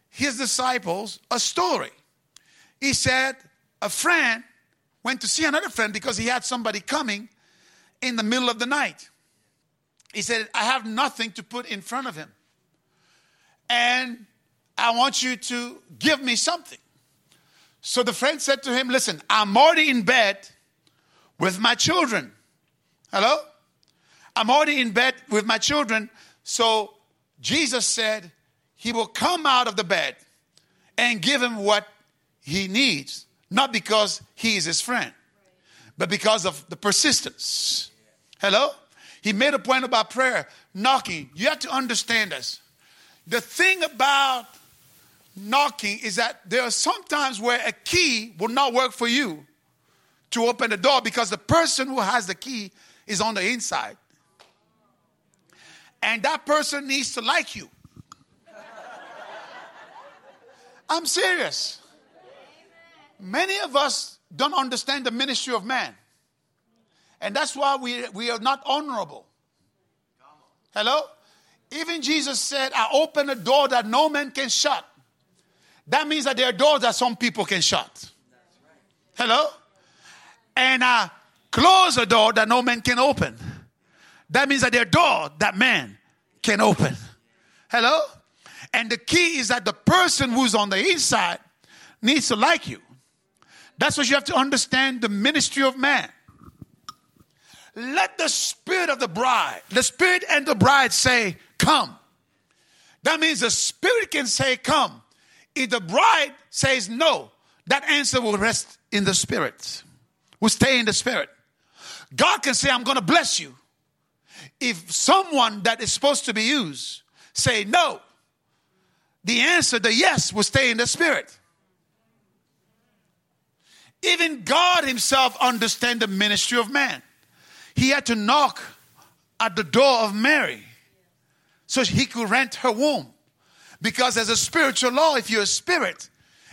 Speaker 2: his disciples a story. He said, A friend went to see another friend because he had somebody coming in the middle of the night. He said, I have nothing to put in front of him. And I want you to give me something. So the friend said to him, Listen, I'm already in bed with my children. Hello? I'm already in bed with my children. So Jesus said he will come out of the bed and give him what he needs, not because he is his friend, but because of the persistence. Hello? He made a point about prayer, knocking. You have to understand this. The thing about knocking is that there are sometimes where a key will not work for you to open the door because the person who has the key is on the inside and that person needs to like you. I'm serious. Many of us don't understand the ministry of man. And that's why we, we are not honorable. Hello? Even Jesus said, I open a door that no man can shut. That means that there are doors that some people can shut. Hello? And I close a door that no man can open. That means that there are doors that man can open. Hello? And the key is that the person who's on the inside needs to like you. That's what you have to understand the ministry of man. Let the spirit of the bride, the spirit and the bride say, Come. That means the spirit can say, Come. If the bride says no, that answer will rest in the spirit, will stay in the spirit. God can say, I'm going to bless you if someone that is supposed to be used say no, the answer, the yes, will stay in the spirit. Even God Himself understand the ministry of man. He had to knock at the door of Mary so he could rent her womb. Because as a spiritual law, if you're a spirit,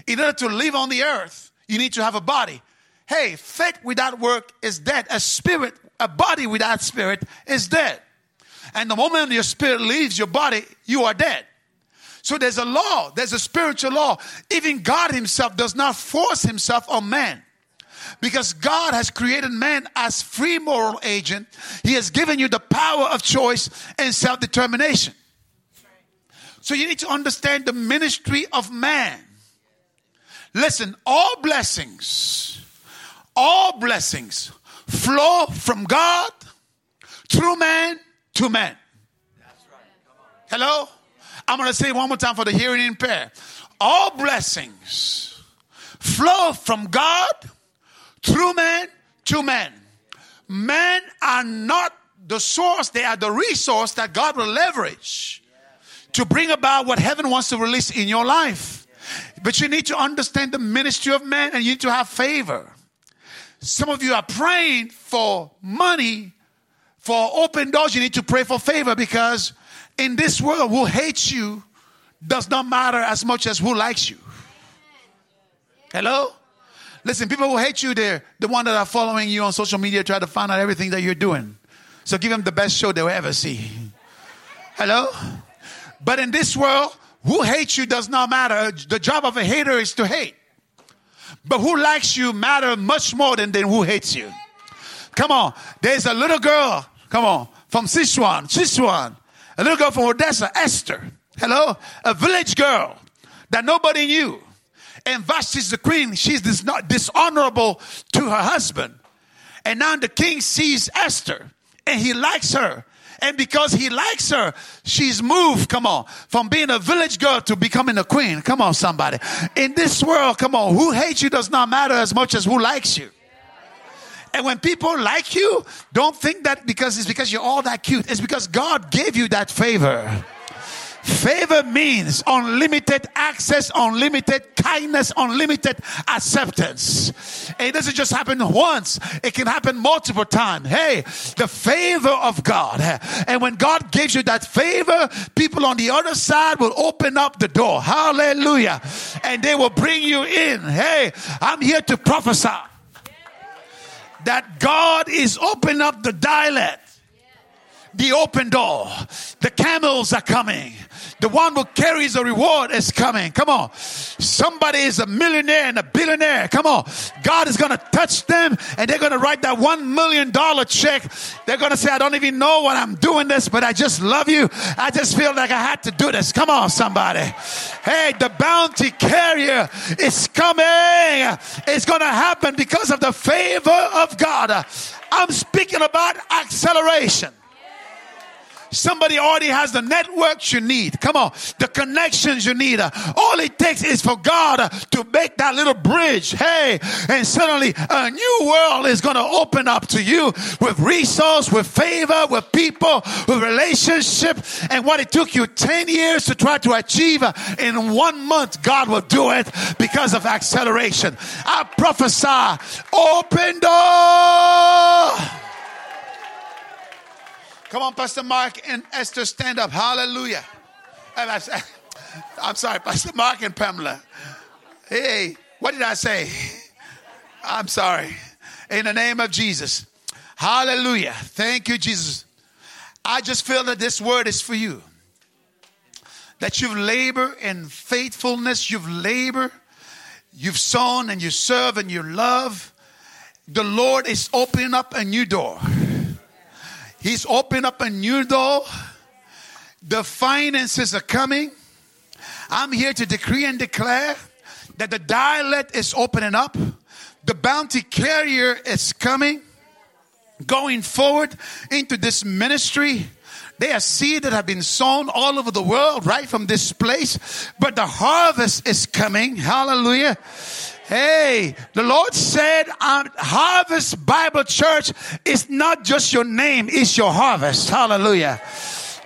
Speaker 2: in order to live on the earth, you need to have a body. Hey, faith without work is dead. A spirit a body without spirit is dead. And the moment your spirit leaves your body, you are dead. So there's a law, there's a spiritual law. Even God Himself does not force Himself on man. Because God has created man as free moral agent, He has given you the power of choice and self determination. So you need to understand the ministry of man. Listen, all blessings, all blessings flow from God through man to man. Hello? I'm going to say one more time for the hearing impaired. All blessings flow from God through man to man. Men are not the source, they are the resource that God will leverage to bring about what heaven wants to release in your life. But you need to understand the ministry of man and you need to have favor. Some of you are praying for money, for open doors. You need to pray for favor because in this world, who hates you does not matter as much as who likes you. Hello? Listen, people who hate you, they're the one that are following you on social media, try to find out everything that you're doing. So give them the best show they'll ever see. Hello? But in this world, who hates you does not matter. The job of a hater is to hate. But who likes you matter much more than, than who hates you. Come on. There's a little girl, come on, from Shushan, Shushan. A little girl from Hadassah, Esther. Hello? A village girl that nobody knew. And Vashti is the queen. She's dis- not dishonorable to her husband. And now the king sees Esther and he likes her. And because he likes her, she's moved, come on, from being a village girl to becoming a queen. Come on, somebody. In this world, come on, who hates you does not matter as much as who likes you. And when people like you, don't think that because it's because you're all that cute. It's because God gave you that favor. Favor means unlimited access, unlimited kindness, unlimited acceptance. And it doesn't just happen once, it can happen multiple times. Hey, the favor of God. And when God gives you that favor, people on the other side will open up the door. Hallelujah. And they will bring you in. Hey, I'm here to prophesy that God is opening up the dalet the open door. The camels are coming. The one who carries the reward is coming. Come on. Somebody is a millionaire and a billionaire. Come on. God is going to touch them and they're going to write that one million dollar check. They're going to say, I don't even know what I'm doing this, but I just love you. I just feel like I had to do this. Come on, somebody. Hey, the bounty carrier is coming. It's going to happen because of the favor of God. I'm speaking about acceleration. Somebody already has the networks you need. Come on, the connections you need. All it takes is for God to make that little bridge. Hey, and suddenly a new world is going to open up to you with resource, with favor, with people, with relationship. And what it took you 10 years to try to achieve in one month, God will do it because of acceleration. I prophesy, open door. Come on, Pastor Mark and Esther, stand up. Hallelujah. I'm sorry, Pastor Mark and Pamela. Hey, what did I say? I'm sorry. In the name of Jesus. Hallelujah. Thank you, Jesus. I just feel that this word is for you. That you've labored in faithfulness, you've labored, you've sown and you serve and you love. The Lord is opening up a new door. He's opened up a new door. The finances are coming. I'm here to decree and declare that the dalet is opening up. The bounty carrier is coming, going forward into this ministry. They are seed that have been sown all over the world, right from this place. But the harvest is coming. Hallelujah. Hey, the Lord said, um, Harvest Bible Church is not just your name, it's your harvest. Hallelujah.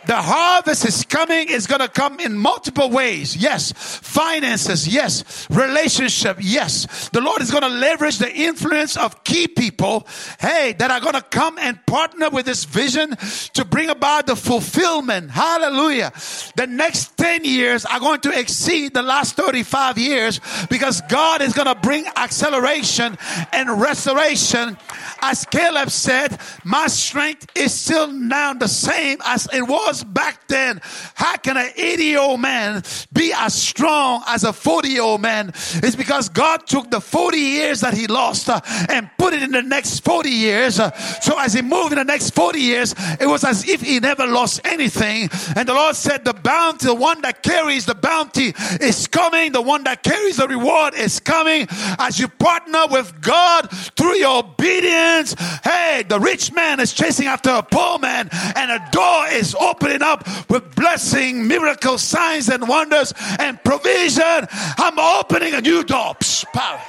Speaker 2: The harvest is coming. It's going to come in multiple ways. Yes. Finances. Yes. Relationship. Yes. The Lord is going to leverage the influence of key people. Hey, that are going to come and partner with this vision to bring about the fulfillment. Hallelujah. The next 10 years are going to exceed the last 35 years because God is going to bring acceleration and restoration. As Caleb said, my strength is still now the same as it was was back then. How can an 80 year old man be as strong as a 40 year old man? It's because God took the 40 years that he lost uh, and put it in the next 40 years. Uh, so as he moved in the next 40 years, it was as if he never lost anything. And the Lord said, the bounty, the one that carries the bounty is coming. The one that carries the reward is coming. As you partner with God through your obedience, hey, the rich man is chasing after a poor man and a door is open opening up with blessing, miracles, signs, and wonders and provision. I'm opening a new door. Psh, power.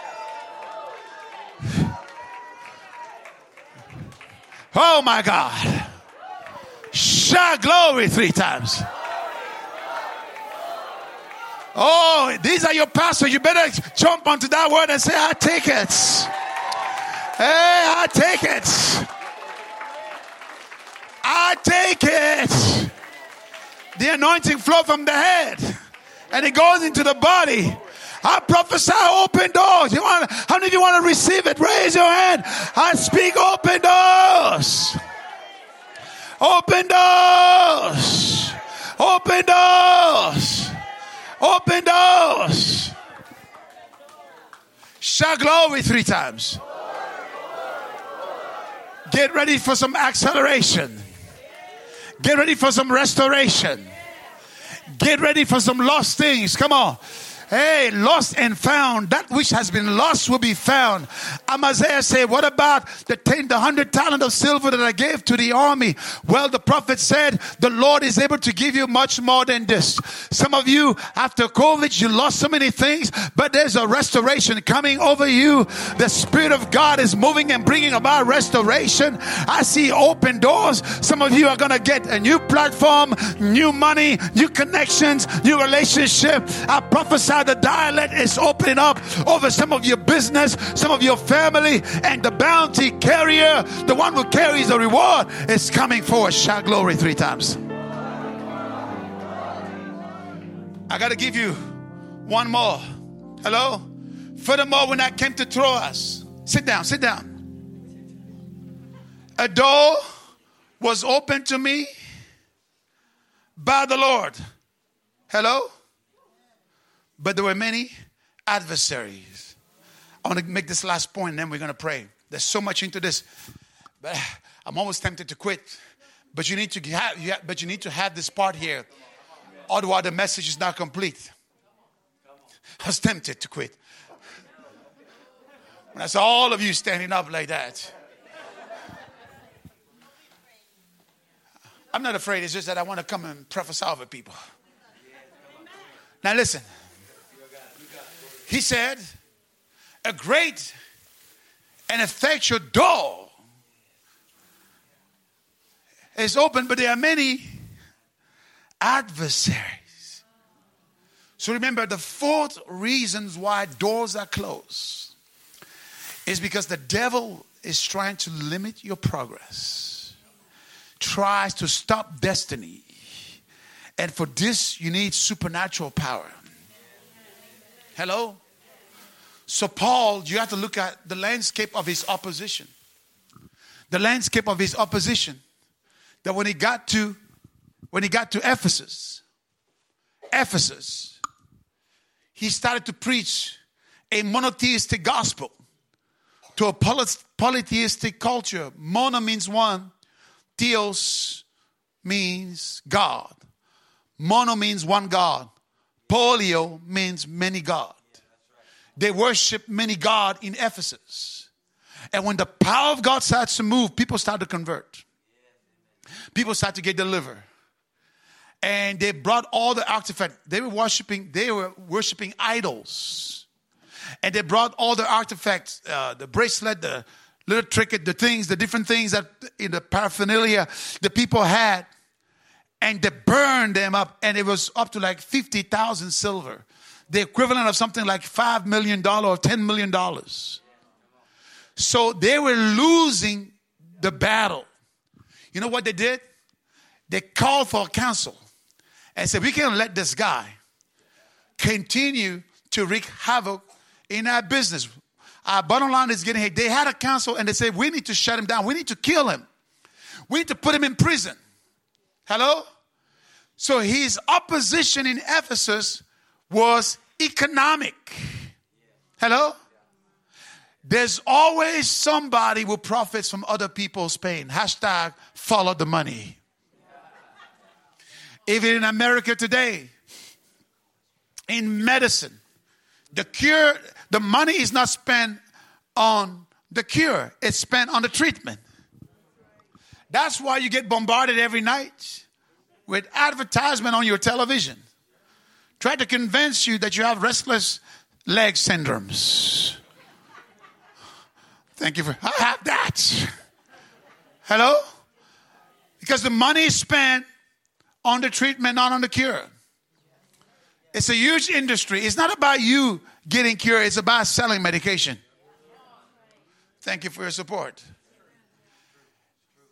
Speaker 2: Oh my God. Shout glory three times. Oh, these are your pastors. You better jump onto that word and say, I take it. Hey, I take it. I take it. The anointing flow from the head and it goes into the body. I prophesy open doors. You want? How many of you want to receive it? Raise your hand. I speak open doors. Open doors. Open doors. Open doors. Shout glory three times. Get ready for some acceleration. Get ready for some restoration. Get ready for some lost things. Come on. Hey, lost and found. That which has been lost will be found. Amaziah said, What about the ten, the hundred talent of silver that I gave to the army? Well, the prophet said, The Lord is able to give you much more than this. Some of you, after COVID, you lost so many things, but there's a restoration coming over you. The Spirit of God is moving and bringing about restoration. I see open doors. Some of you are going to get a new platform, new money, new connections, new relationship. I prophesy the dalet is opening up over some of your business, some of your family, and the bounty carrier, the one who carries the reward, is coming for forward. Shout glory three times. I got to give you one more. Hello? Furthermore, when I came to Troas, sit down, sit down. A door was opened to me by the Lord. Hello? But there were many adversaries. I want to make this last point and then we're going to pray. There's so much into this. But I'm almost tempted to quit. But you need to have, but you need to have this part here. Otherwise, the message is not complete. I was tempted to quit. When I saw all of you standing up like that. I'm not afraid, it's just that I want to come and prophesy over people. Now, listen. He said, A great and effectual door is open, but there are many adversaries. So remember, the fourth reasons why doors are closed is because the devil is trying to limit your progress, tries to stop destiny. And for this, you need supernatural power. Hello? So, Paul, you have to look at the landscape of his opposition. The landscape of his opposition. That when he got to when he got to Ephesus, Ephesus, he started to preach a monotheistic gospel to a polytheistic culture. Mono means one, theos means God. Mono means one God. Polio means many God. They worship many God in Ephesus. And when the power of God starts to move, people start to convert. People start to get delivered. And they brought all the artifacts. They were worshiping, they were worshiping idols. And they brought all the artifacts, uh, the bracelet, the little trinket, the things, the different things that in the paraphernalia the people had. And they burned them up, and it was up to like 50,000 silver the equivalent of something like $5 million or $10 million. So they were losing the battle. You know what they did? They called for a council and said, We can't let this guy continue to wreak havoc in our business. Our bottom line is getting hit. They had a council and they said, We need to shut him down. We need to kill him. We need to put him in prison. Hello? So his opposition in Ephesus was economic. Hello? There's always somebody who profits from other people's pain. Hashtag follow the money. Even in America today, in medicine, the cure, the money is not spent on the cure, it's spent on the treatment. That's why you get bombarded every night with advertisement on your television try to convince you that you have restless leg syndromes. Thank you for, I have that. Hello? Because the money is spent on the treatment, not on the cure. It's a huge industry. It's not about you getting cured, it's about selling medication. Thank you for your support.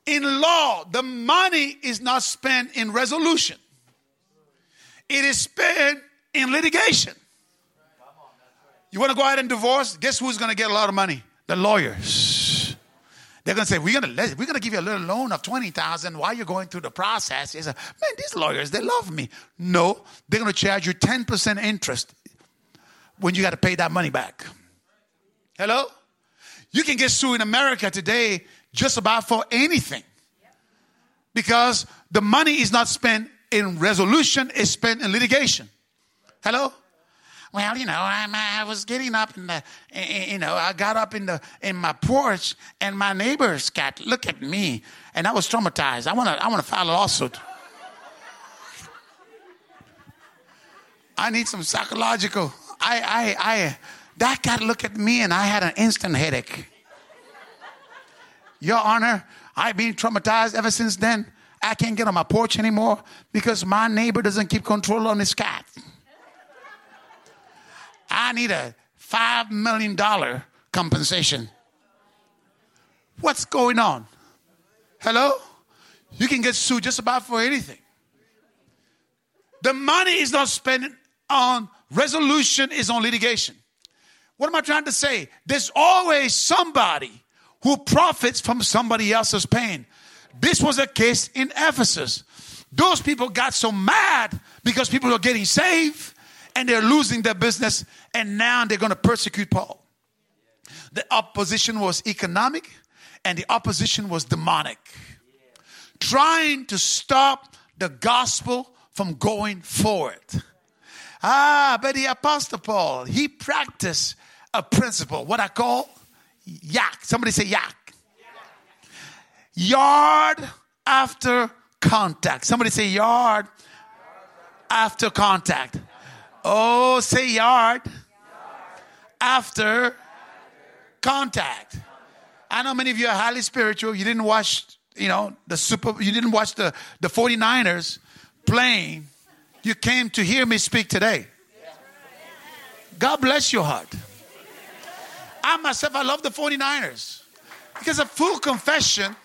Speaker 2: In law, the money is not spent in resolution it is spent in litigation. You want to go ahead and divorce? Guess who's going to get a lot of money? The lawyers. They're going to say, we're going to, we're going to give you a little loan of 20000 while you're going through the process. Say, man, these lawyers, they love me. No, they're going to charge you 10% interest when you got to pay that money back. Hello? You can get sued in America today just about for anything because the money is not spent in resolution, it's spent in litigation. Hello? Well, you know, I'm, I was getting up in the, you know, I got up in the in my porch, and my neighbors got look at me, and I was traumatized. I want to, I want to file a lawsuit. I need some psychological. I, I, I, that guy looked at me, and I had an instant headache. Your Honor, I've been traumatized ever since then. I can't get on my porch anymore because my neighbor doesn't keep control on his cat. I need a $5 million compensation. What's going on? Hello? You can get sued just about for anything. The money is not spent on resolution, is on litigation. What am I trying to say? There's always somebody who profits from somebody else's pain. This was a case in Ephesus. Those people got so mad because people are getting saved and they're losing their business, and now they're going to persecute Paul. The opposition was economic, and the opposition was demonic, trying to stop the gospel from going forward. Ah, but the Apostle Paul, he practiced a principle, what I call yak. Somebody say yak. Yard after contact. Somebody say yard after contact. Oh, say yard, after contact. I know many of you are highly spiritual. You didn't watch, you know, the super you didn't watch the, the 49ers playing. You came to hear me speak today. God bless your heart. I myself, I love the 49ers. Because a full confession,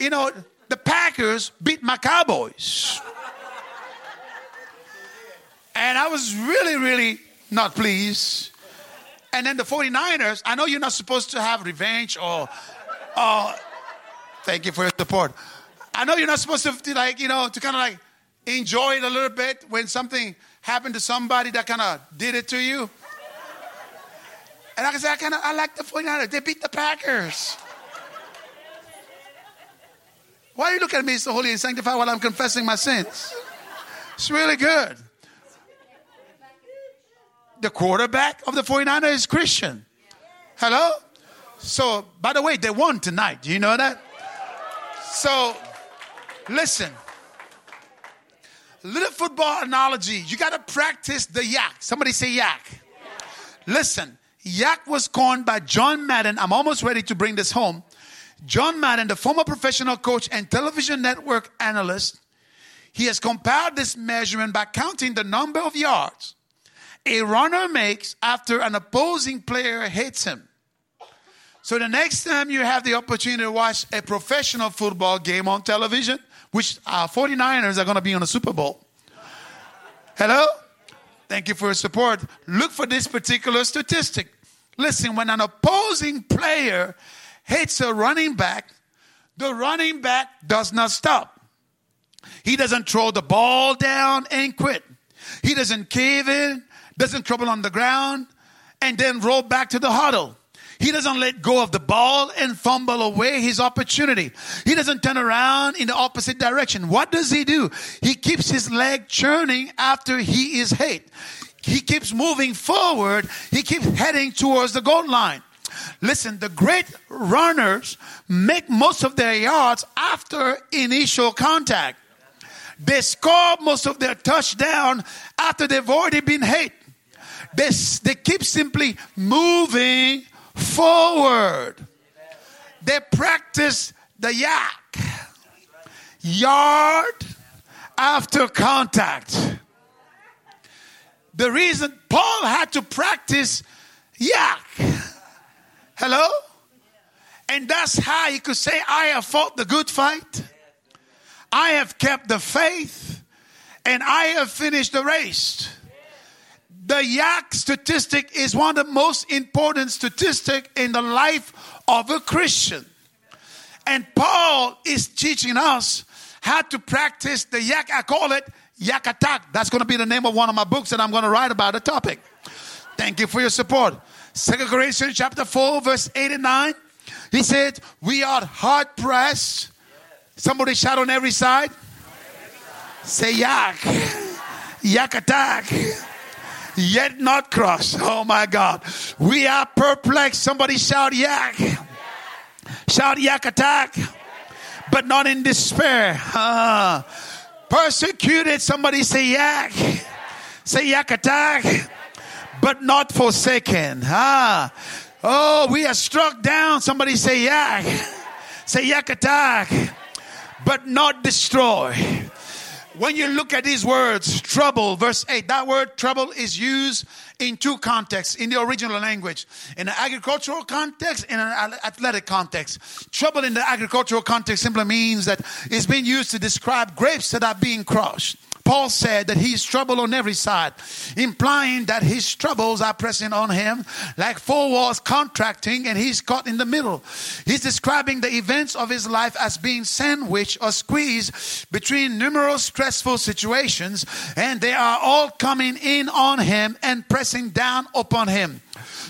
Speaker 2: you know, the Packers beat my Cowboys. And I was really, really not pleased. And then the 49ers, I know you're not supposed to have revenge or, or thank you for your support. I know you're not supposed to, like, you know, to kind of like enjoy it a little bit when something happened to somebody that kind of did it to you. And I said, I kind of, I like the 49ers. They beat the Packers. Why are you looking at me so holy and sanctified while I'm confessing my sins? It's really good the quarterback of the 49ers is Christian. Hello? So, by the way, they won tonight. Do you know that? So, listen. Little football analogy. You got to practice the yak. Somebody say yak. Listen, yak was coined by John Madden. I'm almost ready to bring this home. John Madden, the former professional coach and television network analyst, he has compiled this measurement by counting the number of yards a runner makes after an opposing player hits him. So the next time you have the opportunity to watch a professional football game on television, which our 49ers are going to be on the Super Bowl. Hello? Thank you for your support. Look for this particular statistic. Listen, when an opposing player hits a running back, the running back does not stop. He doesn't throw the ball down and quit. He doesn't cave in doesn't trouble on the ground, and then roll back to the huddle. He doesn't let go of the ball and fumble away his opportunity. He doesn't turn around in the opposite direction. What does he do? He keeps his leg churning after he is hit. He keeps moving forward. He keeps heading towards the goal line. Listen, the great runners make most of their yards after initial contact. They score most of their touchdown after they've already been hit. They, they keep simply moving forward. They practice the yak. Yard after contact. The reason Paul had to practice yak. Hello? And that's how he could say, I have fought the good fight. I have kept the faith and I have finished the race The yak statistic is one of the most important statistic in the life of a Christian. And Paul is teaching us how to practice the yak. I call it yak attack. That's going to be the name of one of my books that I'm going to write about the topic. Thank you for your support. Second Corinthians chapter 4, verse 8 and 9. He said, We are hard pressed. Somebody shout on every side. Say yak. Yak attack. Yet not crushed. Oh my God. We are perplexed. Somebody shout yak. Shout yak attack. But not in despair. Uh, persecuted. Somebody say yak. Say yak attack. But not forsaken. Ah. Oh, we are struck down. Somebody say yak. Say yak attack. But not destroy. When you look at these words, trouble, verse 8, that word trouble is used in two contexts in the original language in an agricultural context in an athletic context trouble in the agricultural context simply means that it's being used to describe grapes that are being crushed Paul said that he's troubled on every side, implying that his troubles are pressing on him like four walls contracting and he's caught in the middle. He's describing the events of his life as being sandwiched or squeezed between numerous stressful situations and they are all coming in on him and pressing down upon him.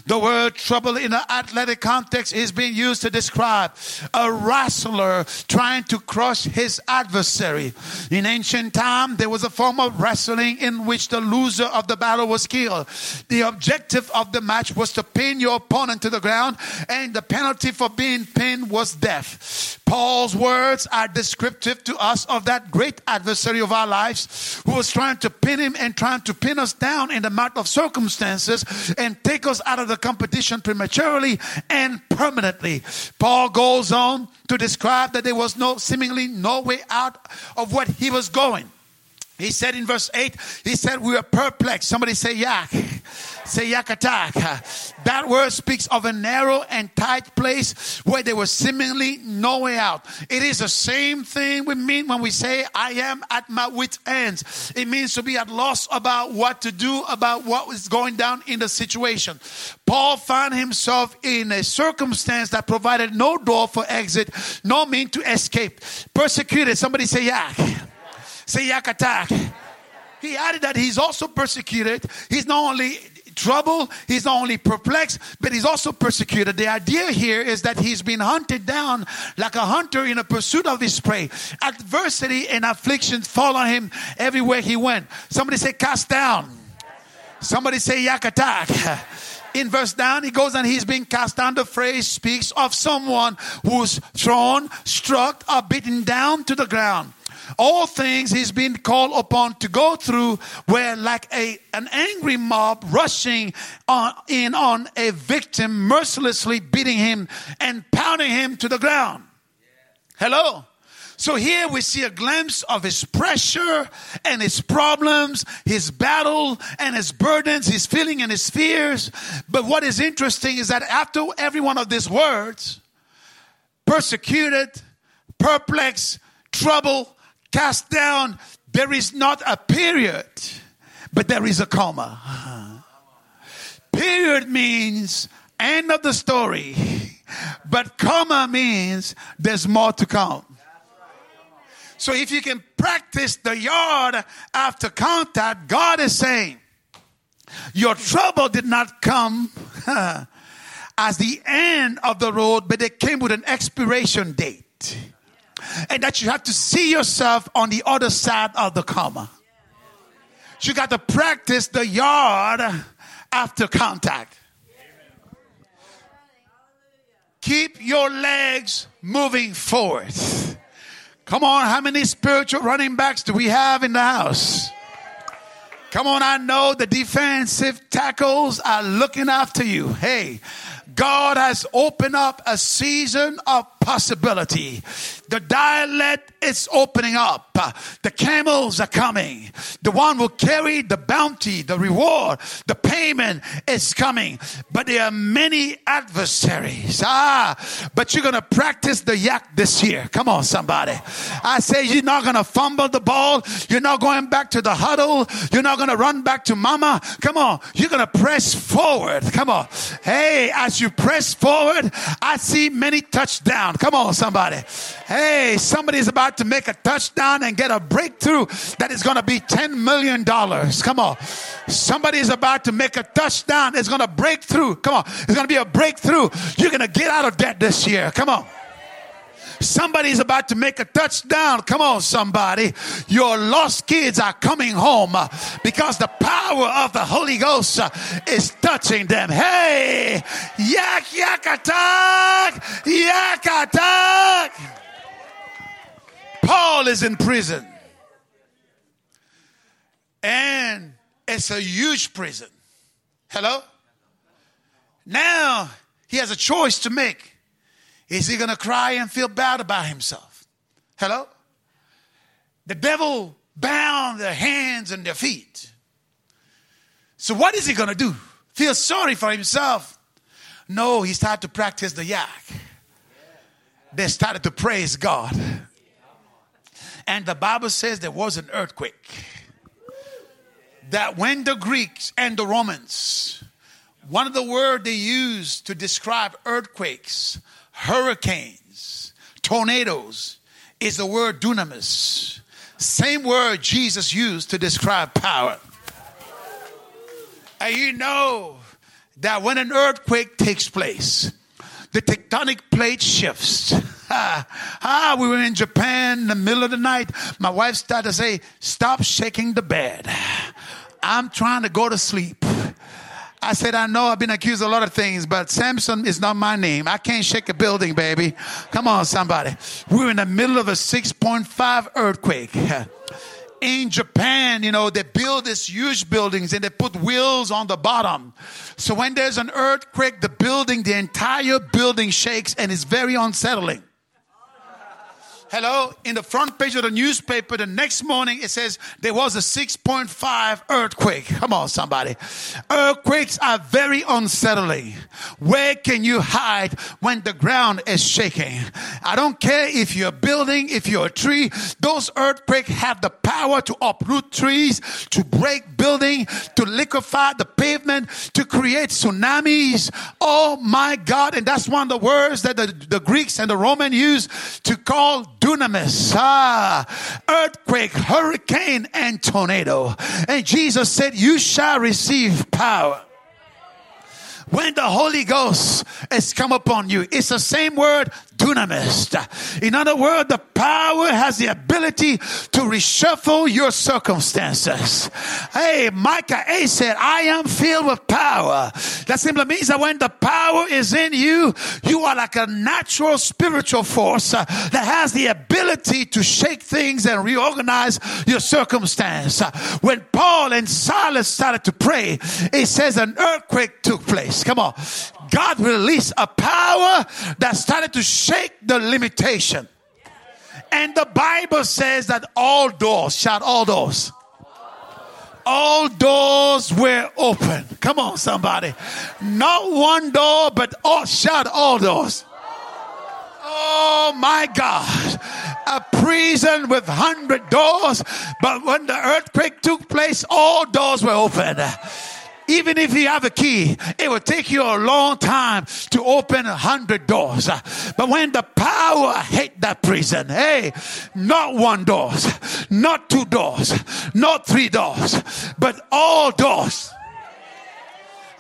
Speaker 2: The word trouble in the athletic context is being used to describe a wrestler trying to crush his adversary. In ancient time, there was a form of wrestling in which the loser of the battle was killed. The objective of the match was to pin your opponent to the ground, and the penalty for being pinned was death. Paul's words are descriptive to us of that great adversary of our lives who was trying to pin him and trying to pin us down in the mouth of circumstances and take us out of the competition prematurely and permanently. Paul goes on to describe that there was no seemingly no way out of what he was going. He said in verse 8, he said, We are perplexed. Somebody say yak. Say yak attack. That word speaks of a narrow and tight place where there was seemingly no way out. It is the same thing we mean when we say, I am at my wit's ends. It means to be at loss about what to do, about what was going down in the situation. Paul found himself in a circumstance that provided no door for exit, no means to escape. Persecuted. Somebody say yak. Say yak attack. He added that he's also persecuted. He's not only trouble, he's not only perplexed, but he's also persecuted. The idea here is that he's been hunted down like a hunter in a pursuit of his prey. Adversity and afflictions fall on him everywhere he went. Somebody say cast down. Somebody say yak attack. In verse down, he goes and he's being cast down. The phrase speaks of someone who's thrown, struck, or beaten down to the ground all things he's been called upon to go through were like a, an angry mob rushing on, in on a victim, mercilessly beating him and pounding him to the ground. Hello? So here we see a glimpse of his pressure and his problems, his battle and his burdens, his feeling and his fears. But what is interesting is that after every one of these words, persecuted, perplexed, trouble, cast down, there is not a period, but there is a comma. Period means end of the story, but comma means there's more to come. So if you can practice the yard after contact, God is saying, your trouble did not come as the end of the road, but it came with an expiration date and that you have to see yourself on the other side of the comma. You got to practice the yard after contact. Keep your legs moving forward. Come on, how many spiritual running backs do we have in the house? Come on, I know the defensive tackles are looking after you. Hey, God has opened up a season of possibility. The dalet is opening up. The camels are coming. The one will carry the bounty, the reward, the payment is coming. But there are many adversaries. Ah, but you're going to practice the yak this year. Come on, somebody. I say you're not going to fumble the ball. You're not going back to the huddle. You're not going to run back to mama. Come on. You're going to press forward. Come on. Hey, as you press forward, I see many touchdowns. Come on, somebody. Hey, somebody is about to make a touchdown and get a breakthrough that is going to be $10 million. Come on. Somebody is about to make a touchdown. It's going to break through. Come on. It's going to be a breakthrough. You're going to get out of debt this year. Come on. Somebody's about to make a touchdown. Come on, somebody. Your lost kids are coming home uh, because the power of the Holy Ghost uh, is touching them. Hey, yak, yak, attack, yak, attack. Paul is in prison. And it's a huge prison. Hello? Now he has a choice to make. Is he going to cry and feel bad about himself? Hello? The devil bound their hands and their feet. So, what is he going to do? Feel sorry for himself? No, he started to practice the yak. They started to praise God. And the Bible says there was an earthquake. That when the Greeks and the Romans, one of the words they used to describe earthquakes hurricanes, tornadoes is the word dunamis. Same word Jesus used to describe power. And you know that when an earthquake takes place, the tectonic plate shifts. Ah, we were in Japan in the middle of the night. My wife started to say, Stop shaking the bed. I'm trying to go to sleep. I said, I know I've been accused of a lot of things, but Samson is not my name. I can't shake a building, baby. Come on, somebody. We're in the middle of a 6.5 earthquake. In Japan, you know, they build these huge buildings and they put wheels on the bottom. So when there's an earthquake, the building, the entire building shakes and it's very unsettling. Hello? In the front page of the newspaper the next morning, it says there was a 6.5 earthquake. Come on, somebody. Earthquakes are very unsettling. Where can you hide when the ground is shaking? I don't care if you're a building, if you're a tree. Those earthquakes have the power to uproot trees, to break building, to liquefy the pavement, to create tsunamis. Oh my God. And that's one of the words that the, the Greeks and the Roman used to call dunamis, ah, earthquake, hurricane, and tornado. And Jesus said, You shall receive power when the Holy Ghost has come upon you. It's the same word, dunamis. In other words, the power has the ability to reshuffle your circumstances. Hey, Micah 8 said, I am filled with power. That simply means that when the power is in you, you are like a natural spiritual force uh, that has the ability to shake things and reorganize your circumstance. Uh, when Paul and Silas started to pray, it says an earthquake took place. Come on. God released a power that started to shake the limitation. And the Bible says that all doors, shout all doors. All doors were open. Come on, somebody. Not one door, but all, shout all doors. Oh my God. A prison with hundred doors, but when the earthquake took place, all doors were open. Even if you have a key, it will take you a long time to open a hundred doors. But when the power hit that prison, hey, not one doors, not two doors, not three doors, but all doors.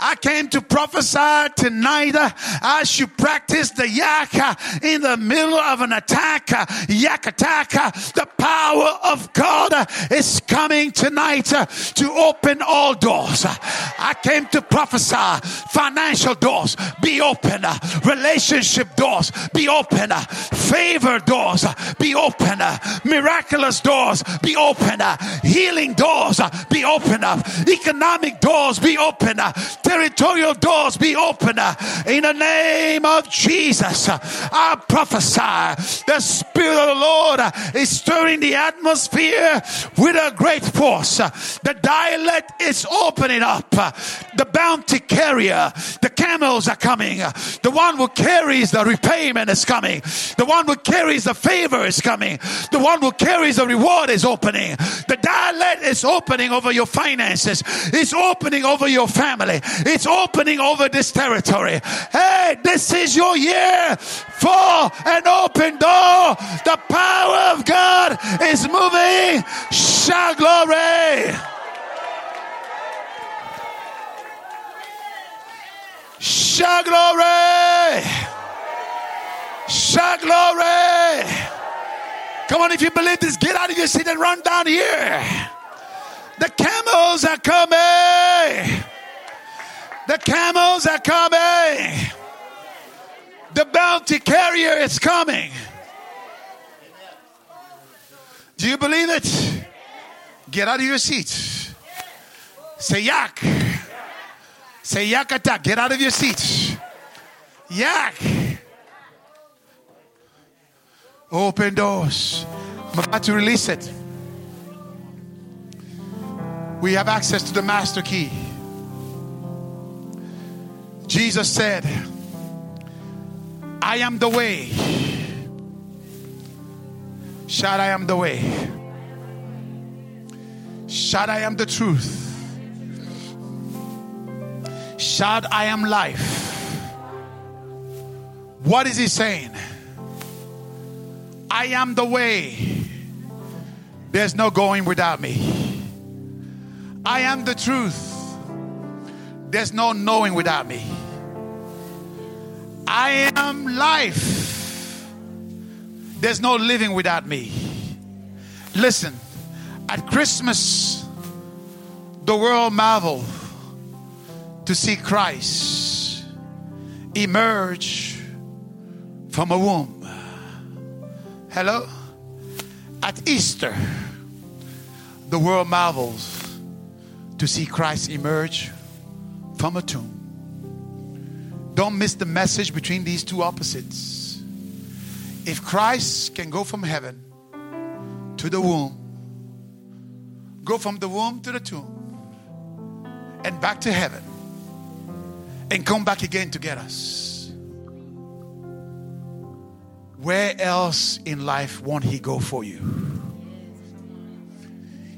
Speaker 2: I came to prophesy tonight uh, as you practice the yak uh, in the middle of an attack, uh, yak attack. The power of God is coming tonight to open all doors. I came to prophesy financial doors be open, relationship doors be open, favor doors be open, miraculous doors be open, healing doors be open, economic doors be open territorial doors be open in the name of Jesus. I prophesy the Spirit of the Lord is stirring the atmosphere with a great force. The dalet is opening up. The bounty carrier, the camels are coming. The one who carries the repayment is coming. The one who carries the favor is coming. The one who carries the reward is opening. The dalet is opening over your finances. It's opening over your family. It's opening over this territory. Hey, this is your year for an open door. The power of God is moving. Shout glory. Shout glory. Shout glory. Come on, if you believe this, get out of your seat and run down here. The camels are coming. The camels are coming. The bounty carrier is coming. Do you believe it? Get out of your seat. Say yak. Say yak attack. Get out of your seat. Yak. Open doors. I'm about to release it. We have access to the master key. Jesus said, I am the way. Shout, I am the way. Shout, I am the truth. Shout, I am life. What is he saying? I am the way. There's no going without me. I am the truth. There's no knowing without me. I am life. There's no living without me. Listen, at Christmas, the world marveled to see Christ emerge from a womb. Hello? At Easter, the world marvels to see Christ emerge from a tomb. Don't miss the message between these two opposites. If Christ can go from heaven to the womb, go from the womb to the tomb, and back to heaven, and come back again to get us, where else in life won't He go for you?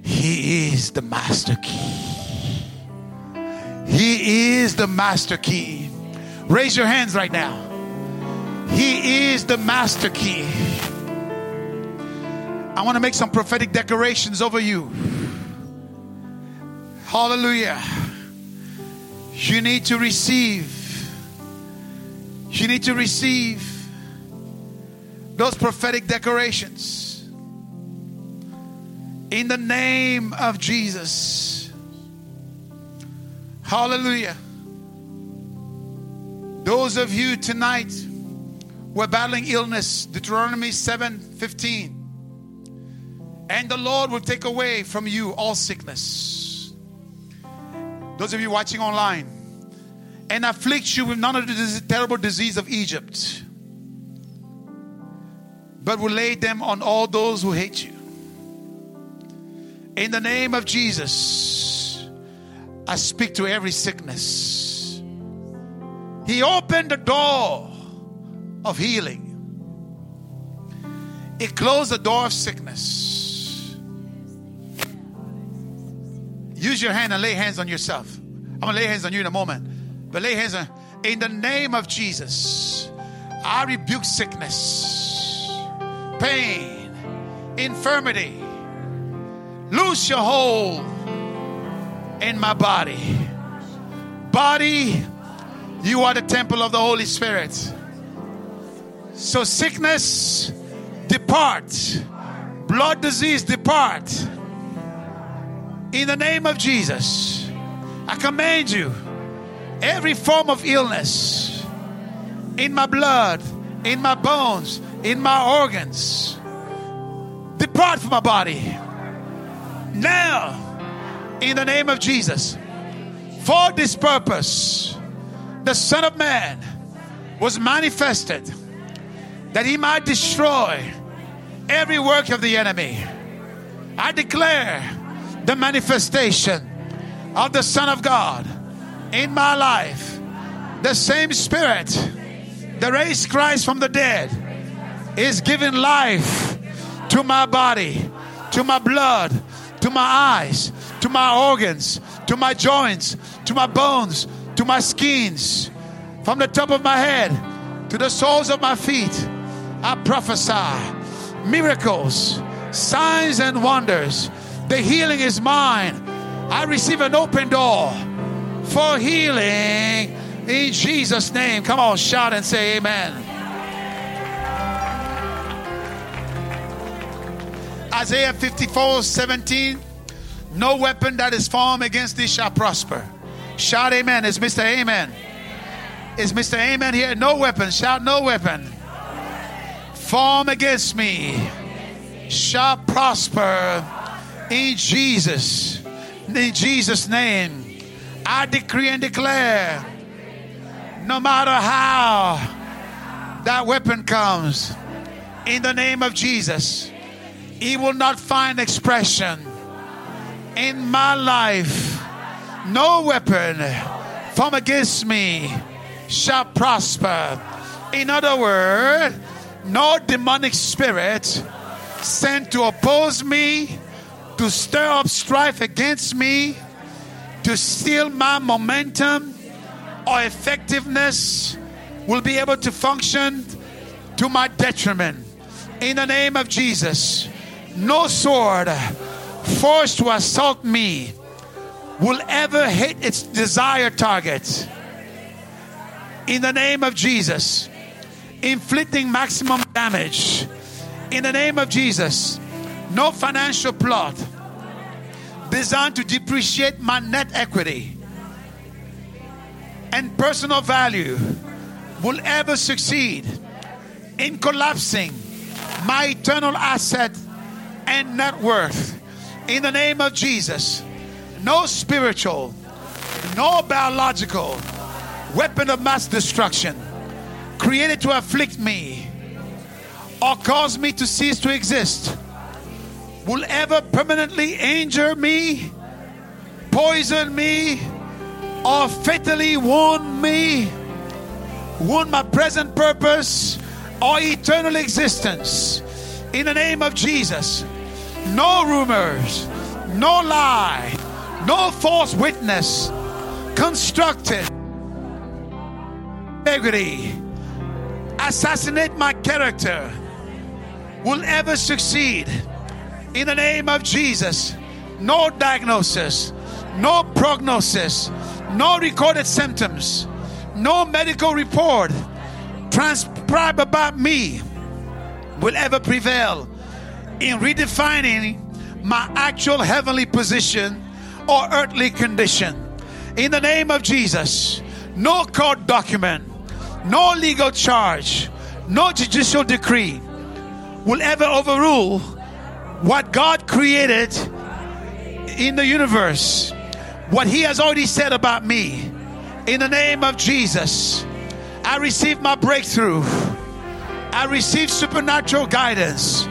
Speaker 2: He is the master key. He is the master key. Raise your hands right now. He is the master key. I want to make some prophetic declarations over you. Hallelujah. You need to receive. You need to receive those prophetic declarations. In the name of Jesus. Hallelujah. Those of you tonight who are battling illness, Deuteronomy 7 15. And the Lord will take away from you all sickness. Those of you watching online, and afflict you with none of the terrible disease of Egypt, but will lay them on all those who hate you. In the name of Jesus, I speak to every sickness. He opened the door of healing. He closed the door of sickness. Use your hand and lay hands on yourself. I'm gonna lay hands on you in a moment. But lay hands on in the name of Jesus. I rebuke sickness, pain, infirmity. Loose your hold in my body. Body, you are the temple of the Holy Spirit. So sickness, depart. Blood disease, depart. In the name of Jesus, I command you every form of illness in my blood, in my bones, in my organs, depart from my body. Now, in the name of Jesus, For this purpose, the Son of Man was manifested that he might destroy every work of the enemy. I declare the manifestation of the Son of God in my life. The same Spirit that raised Christ from the dead is giving life to my body, to my blood, to my eyes, to my organs, to my joints, to my bones, to my skins, from the top of my head to the soles of my feet. I prophesy miracles, signs, and wonders. The healing is mine. I receive an open door for healing in Jesus' name. Come on, shout and say amen. Isaiah 54 17. No weapon that is formed against thee shall prosper. Shout amen. Is Mr. Amen? Is Mr. Amen here? No weapon. Shout no weapon. Form against me shall prosper in Jesus. In Jesus' name. I decree and declare no matter how that weapon comes, in the name of Jesus, it will not find expression in my life. No weapon from against me shall prosper. In other words, no demonic spirit sent to oppose me, to stir up strife against me, to steal my momentum or effectiveness will be able to function to my detriment. In the name of Jesus, no sword forced to assault me will ever hit its desired target. In the name of Jesus, inflicting maximum damage. In the name of Jesus, no financial plot designed to depreciate my net equity and personal value will ever succeed in collapsing my eternal asset and net worth. In the name of Jesus, no spiritual, no biological weapon of mass destruction created to afflict me or cause me to cease to exist will ever permanently injure me, poison me, or fatally wound me, wound my present purpose or eternal existence. In the name of Jesus, no rumors, no lie, no false witness constructed integrity, assassinate my character will ever succeed. In the name of Jesus, no diagnosis, no prognosis, no recorded symptoms, no medical report transcribed about me will ever prevail in redefining my actual heavenly position or earthly condition. In the name of Jesus, no court document, no legal charge, no judicial decree will ever overrule what God created in the universe, what He has already said about me. In the name of Jesus, I receive my breakthrough. I receive supernatural guidance.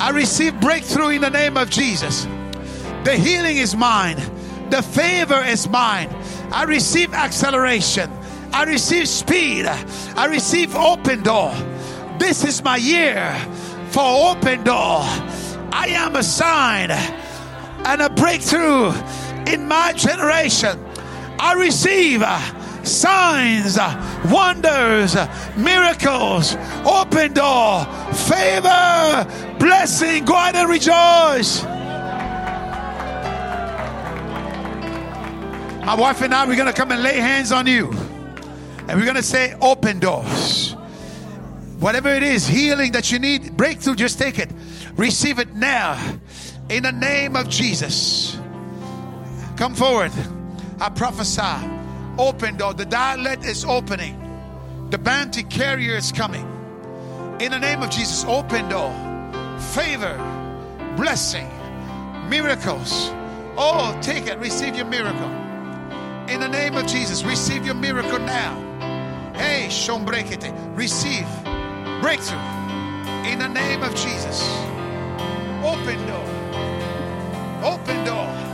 Speaker 2: I receive breakthrough in the name of Jesus. The healing is mine, the favor is mine. I receive acceleration. I receive speed. I receive open door. This is my year for open door. I am a sign and a breakthrough in my generation. I receive signs, wonders, miracles, open door, favor, blessing. Go out and rejoice. My wife and I, we're going to come and lay hands on you. And we're going to say, open doors. Whatever it is, healing that you need, breakthrough, just take it. Receive it now in the name of Jesus. Come forward. I prophesy opened or the dalet is opening. The bounty carrier is coming. In the name of Jesus, open door, favor, blessing, miracles. Oh, take it, receive your miracle. In the name of Jesus, receive your miracle now. Hey, shombrekete, receive breakthrough. In the name of Jesus, open door, open door.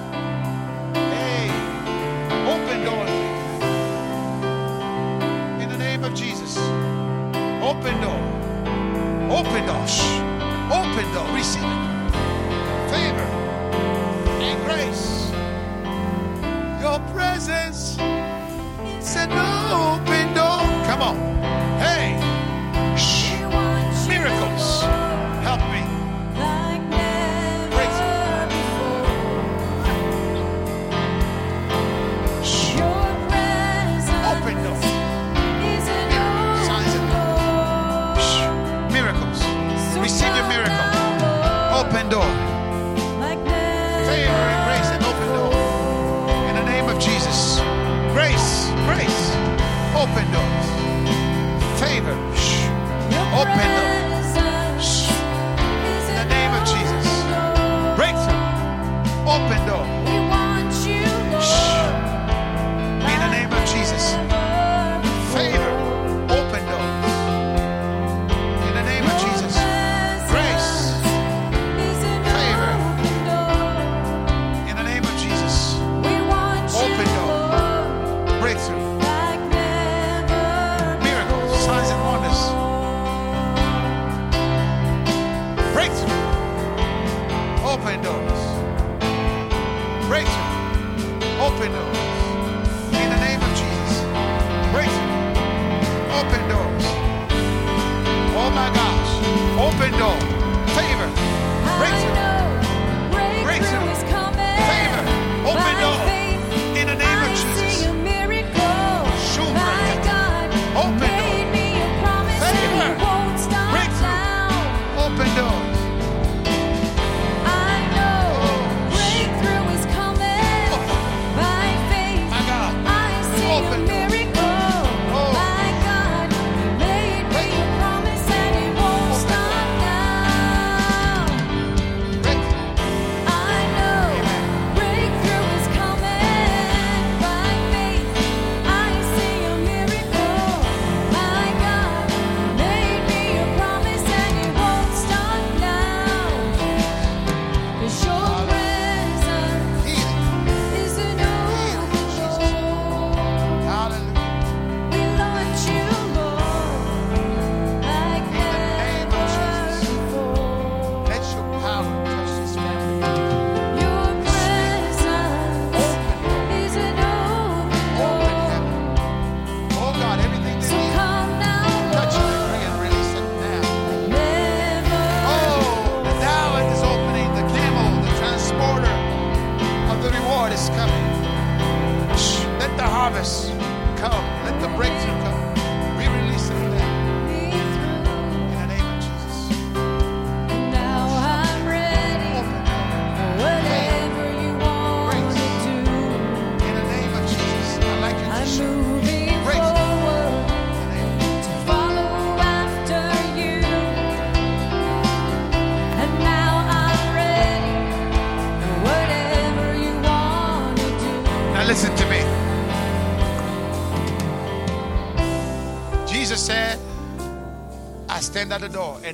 Speaker 2: Jesus. Open door. Open doors. Open door. Receive it. Favor and grace. Your presence.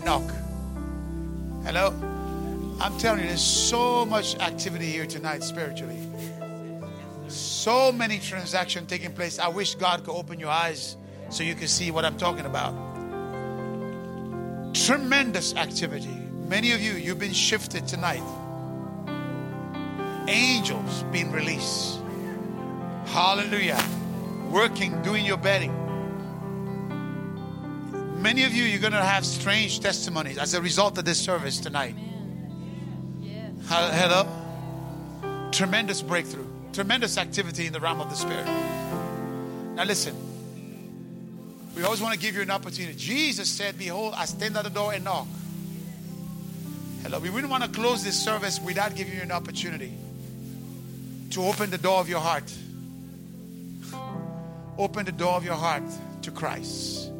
Speaker 2: knock. Hello? I'm telling you, there's so much activity here tonight spiritually. So many transactions taking place. I wish God could open your eyes so you can see what I'm talking about. Tremendous activity. Many of you, you've been shifted tonight. Angels being released. Hallelujah. Working, doing your bidding. Many of you, you're going to have strange testimonies as a result of this service tonight. Hello? Tremendous breakthrough, tremendous activity in the realm of the Spirit. Now, listen, we always want to give you an opportunity. Jesus said, Behold, I stand at the door and knock. Hello, we wouldn't want to close this service without giving you an opportunity to open the door of your heart. Open the door of your heart to Christ.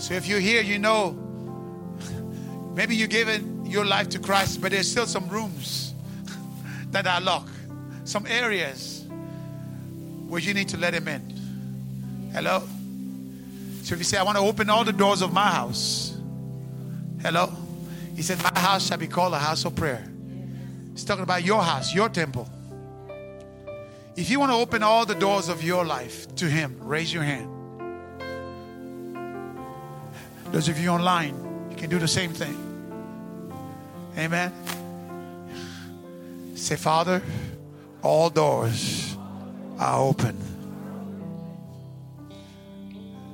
Speaker 2: So if you're here, you know maybe you've given your life to Christ, but there's still some rooms that are locked, some areas where you need to let Him in. Hello? So if you say, I want to open all the doors of my house, hello? He said, My house shall be called a house of prayer. He's talking about your house, your temple. If you want to open all the doors of your life to Him, raise your hand. Those of you online, you can do the same thing. Amen. Say, Father, all doors are open.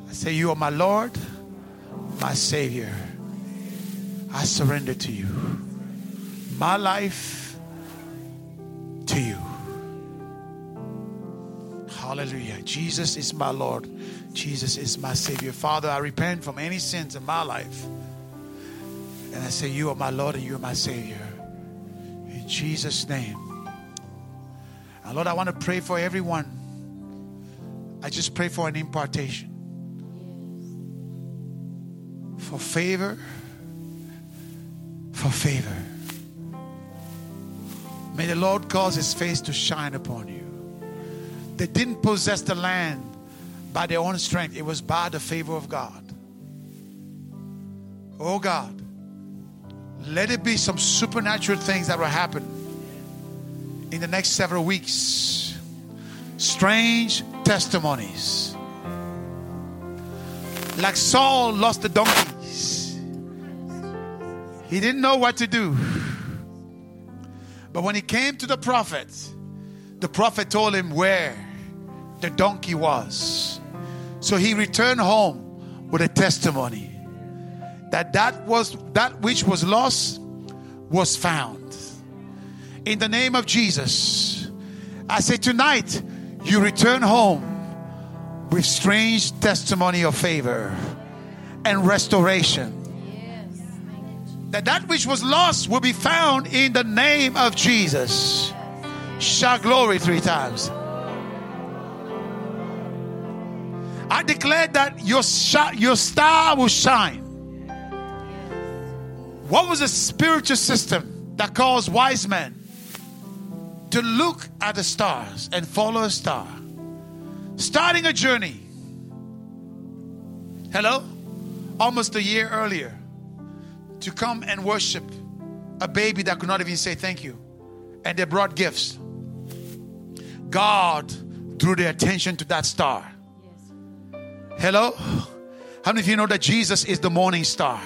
Speaker 2: I say, You are my Lord, my Savior. I surrender to you. My life to you. Hallelujah. Jesus is my Lord. Jesus is my Savior. Father, I repent from any sins in my life. And I say, You are my Lord and you are my Savior. In Jesus' name. And Lord, I want to pray for everyone. I just pray for an impartation, for favor, for favor. May the Lord cause his face to shine upon you. They didn't possess the land by their own strength, it was by the favor of God. Oh God, let it be some supernatural things that will happen in the next several weeks. Strange testimonies. Like Saul lost the donkeys, he didn't know what to do. But when he came to the prophet, the prophet told him where the donkey was. So he returned home with a testimony that that was that which was lost was found. In the name of Jesus, I say tonight you return home with strange testimony of favor and restoration. That that which was lost will be found in the name of Jesus. Shout glory three times. I declare that your, sh- your star will shine. What was the spiritual system that caused wise men to look at the stars and follow a star? Starting a journey. Hello? Almost a year earlier to come and worship a baby that could not even say thank you. And they brought gifts. God drew their attention to that star. Hello? How many of you know that Jesus is the morning star?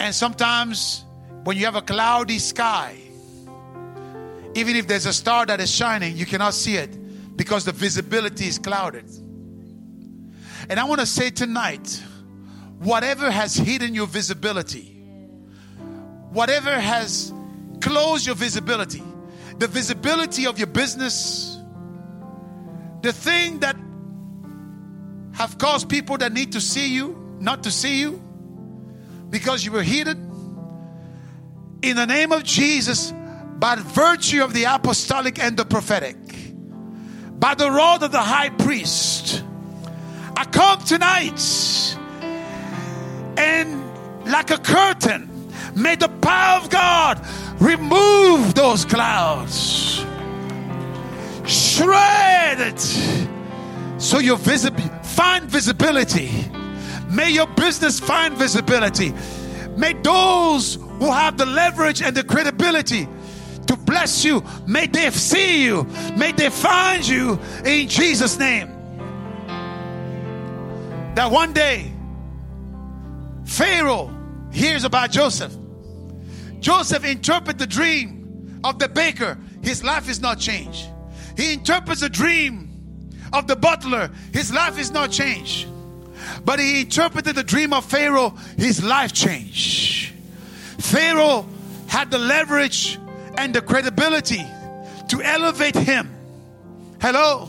Speaker 2: And sometimes when you have a cloudy sky, even if there's a star that is shining, you cannot see it because the visibility is clouded. And I want to say tonight whatever has hidden your visibility, whatever has closed your visibility, the visibility of your business, the thing that have caused people that need to see you not to see you because you were hidden in the name of Jesus by virtue of the apostolic and the prophetic by the rod of the high priest I come tonight and like a curtain may the power of God remove those clouds. Shred it so your visible find visibility. May your business find visibility. May those who have the leverage and the credibility to bless you may they see you may they find you in jesus name. That one day pharaoh hears about joseph. Joseph interpret the dream of the baker. His life is not changed. He interprets a dream of the butler, his life is not changed. But he interpreted the dream of Pharaoh, his life changed. Pharaoh had the leverage and the credibility to elevate him. Hello?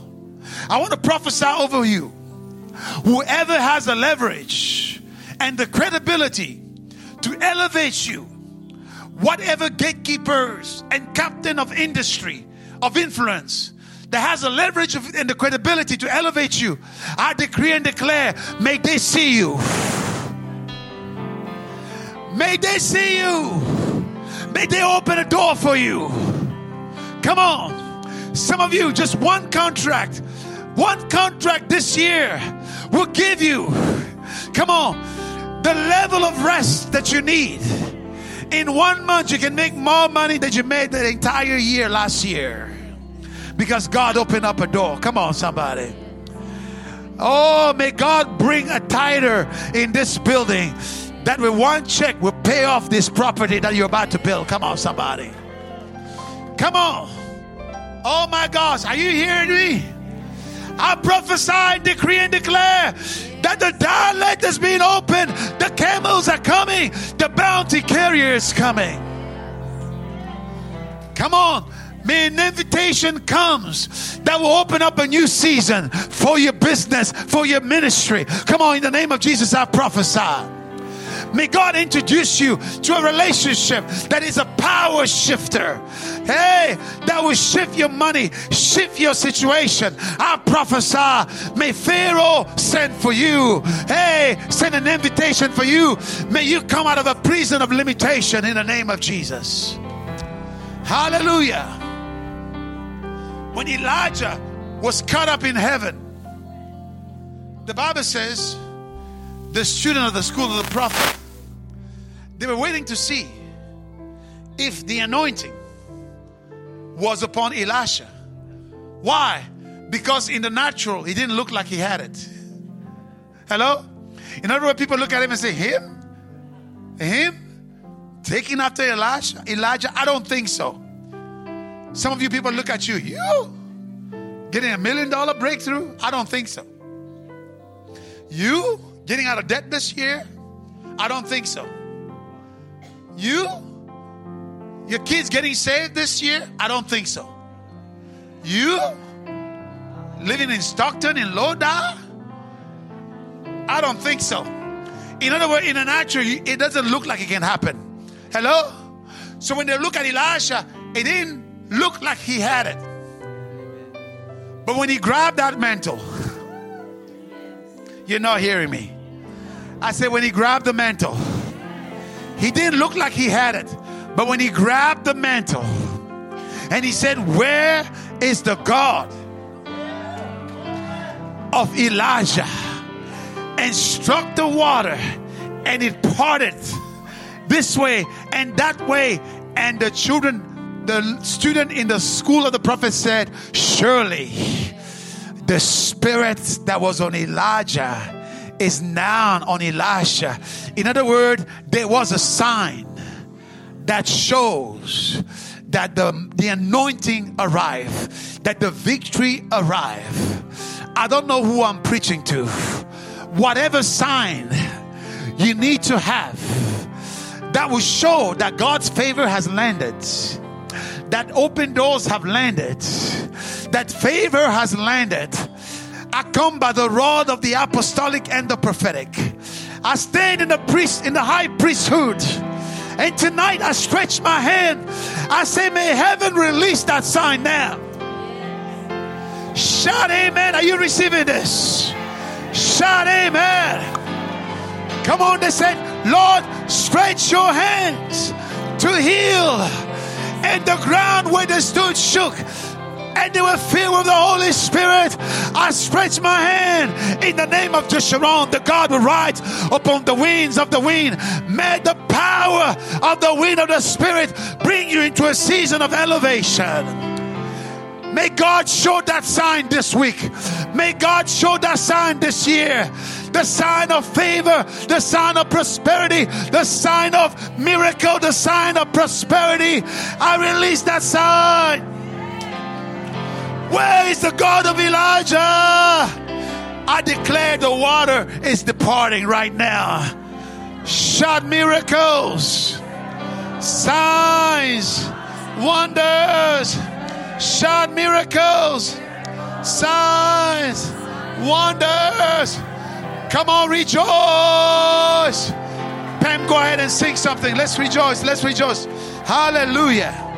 Speaker 2: I want to prophesy over you. Whoever has the leverage and the credibility to elevate you, whatever gatekeepers and captain of industry, of influence, that has the leverage and the credibility to elevate you, I decree and declare, may they see you. May they see you. May they open a door for you. Come on. Some of you, just one contract, one contract this year will give you, come on, the level of rest that you need. In one month, you can make more money than you made the entire year last year because God opened up a door. Come on, somebody. Oh, may God bring a tither in this building that with one check will pay off this property that you're about to build. Come on, somebody. Come on. Oh my gosh, are you hearing me? I prophesy, decree, and declare that the dalet is being opened, the camels are coming, the bounty carrier is coming. Come on. May an invitation comes that will open up a new season for your business, for your ministry. Come on, in the name of Jesus, I prophesy. May God introduce you to a relationship that is a power shifter. Hey, that will shift your money, shift your situation. I prophesy. May Pharaoh send for you. Hey, send an invitation for you. May you come out of a prison of limitation in the name of Jesus. Hallelujah. When Elijah was caught up in heaven, the Bible says the student of the school of the prophet, they were waiting to see if the anointing was upon Elisha. Why? Because in the natural, he didn't look like he had it. Hello? In other words, people look at him and say, Him? Him? Taking after Elijah? Elijah? I don't think so. Some of you people look at you, you getting a million dollar breakthrough? I don't think so. You getting out of debt this year? I don't think so. You? Your kids getting saved this year? I don't think so. You? Living in Stockton, in Lodi? I don't think so. In other words, in a natural, it doesn't look like it can happen. Hello? So when they look at Elisha, it didn't look like he had it. But when he grabbed that mantle, you're not hearing me. I said, when he grabbed the mantle, he didn't look like he had it. But when he grabbed the mantle and he said, Where is the God of Elijah? And struck the water and it parted this way and that way. And the children, the student in the school of the prophet said, Surely the spirit that was on Elijah is now on Elisha. In other words, there was a sign that shows that the, the anointing arrived, that the victory arrived. I don't know who I'm preaching to. Whatever sign you need to have that will show that God's favor has landed, that open doors have landed, that favor has landed. I come by the rod of the apostolic and the prophetic. I stand in the priest in the high priesthood. And tonight I stretch my hand. I say, may heaven release that sign now. Shout amen. Are you receiving this? Shout amen. Come on, they said, Lord, stretch your hands to heal. And the ground where they stood shook and they were filled with the Holy Spirit. I stretch my hand in the name of Jeshurun, the God who rides upon the wings of the wind. May the power of the wind of the Spirit bring you into a season of elevation. May God show that sign this week. May God show that sign this year. The sign of favor, the sign of prosperity, the sign of miracle, the sign of prosperity. I release that sign. Where is the God of Elijah? I declare the water is departing right now. Shout miracles, signs, wonders. Shout miracles, signs, wonders. Come on, rejoice. Pam, go ahead and sing something. Let's rejoice. Let's rejoice. Hallelujah.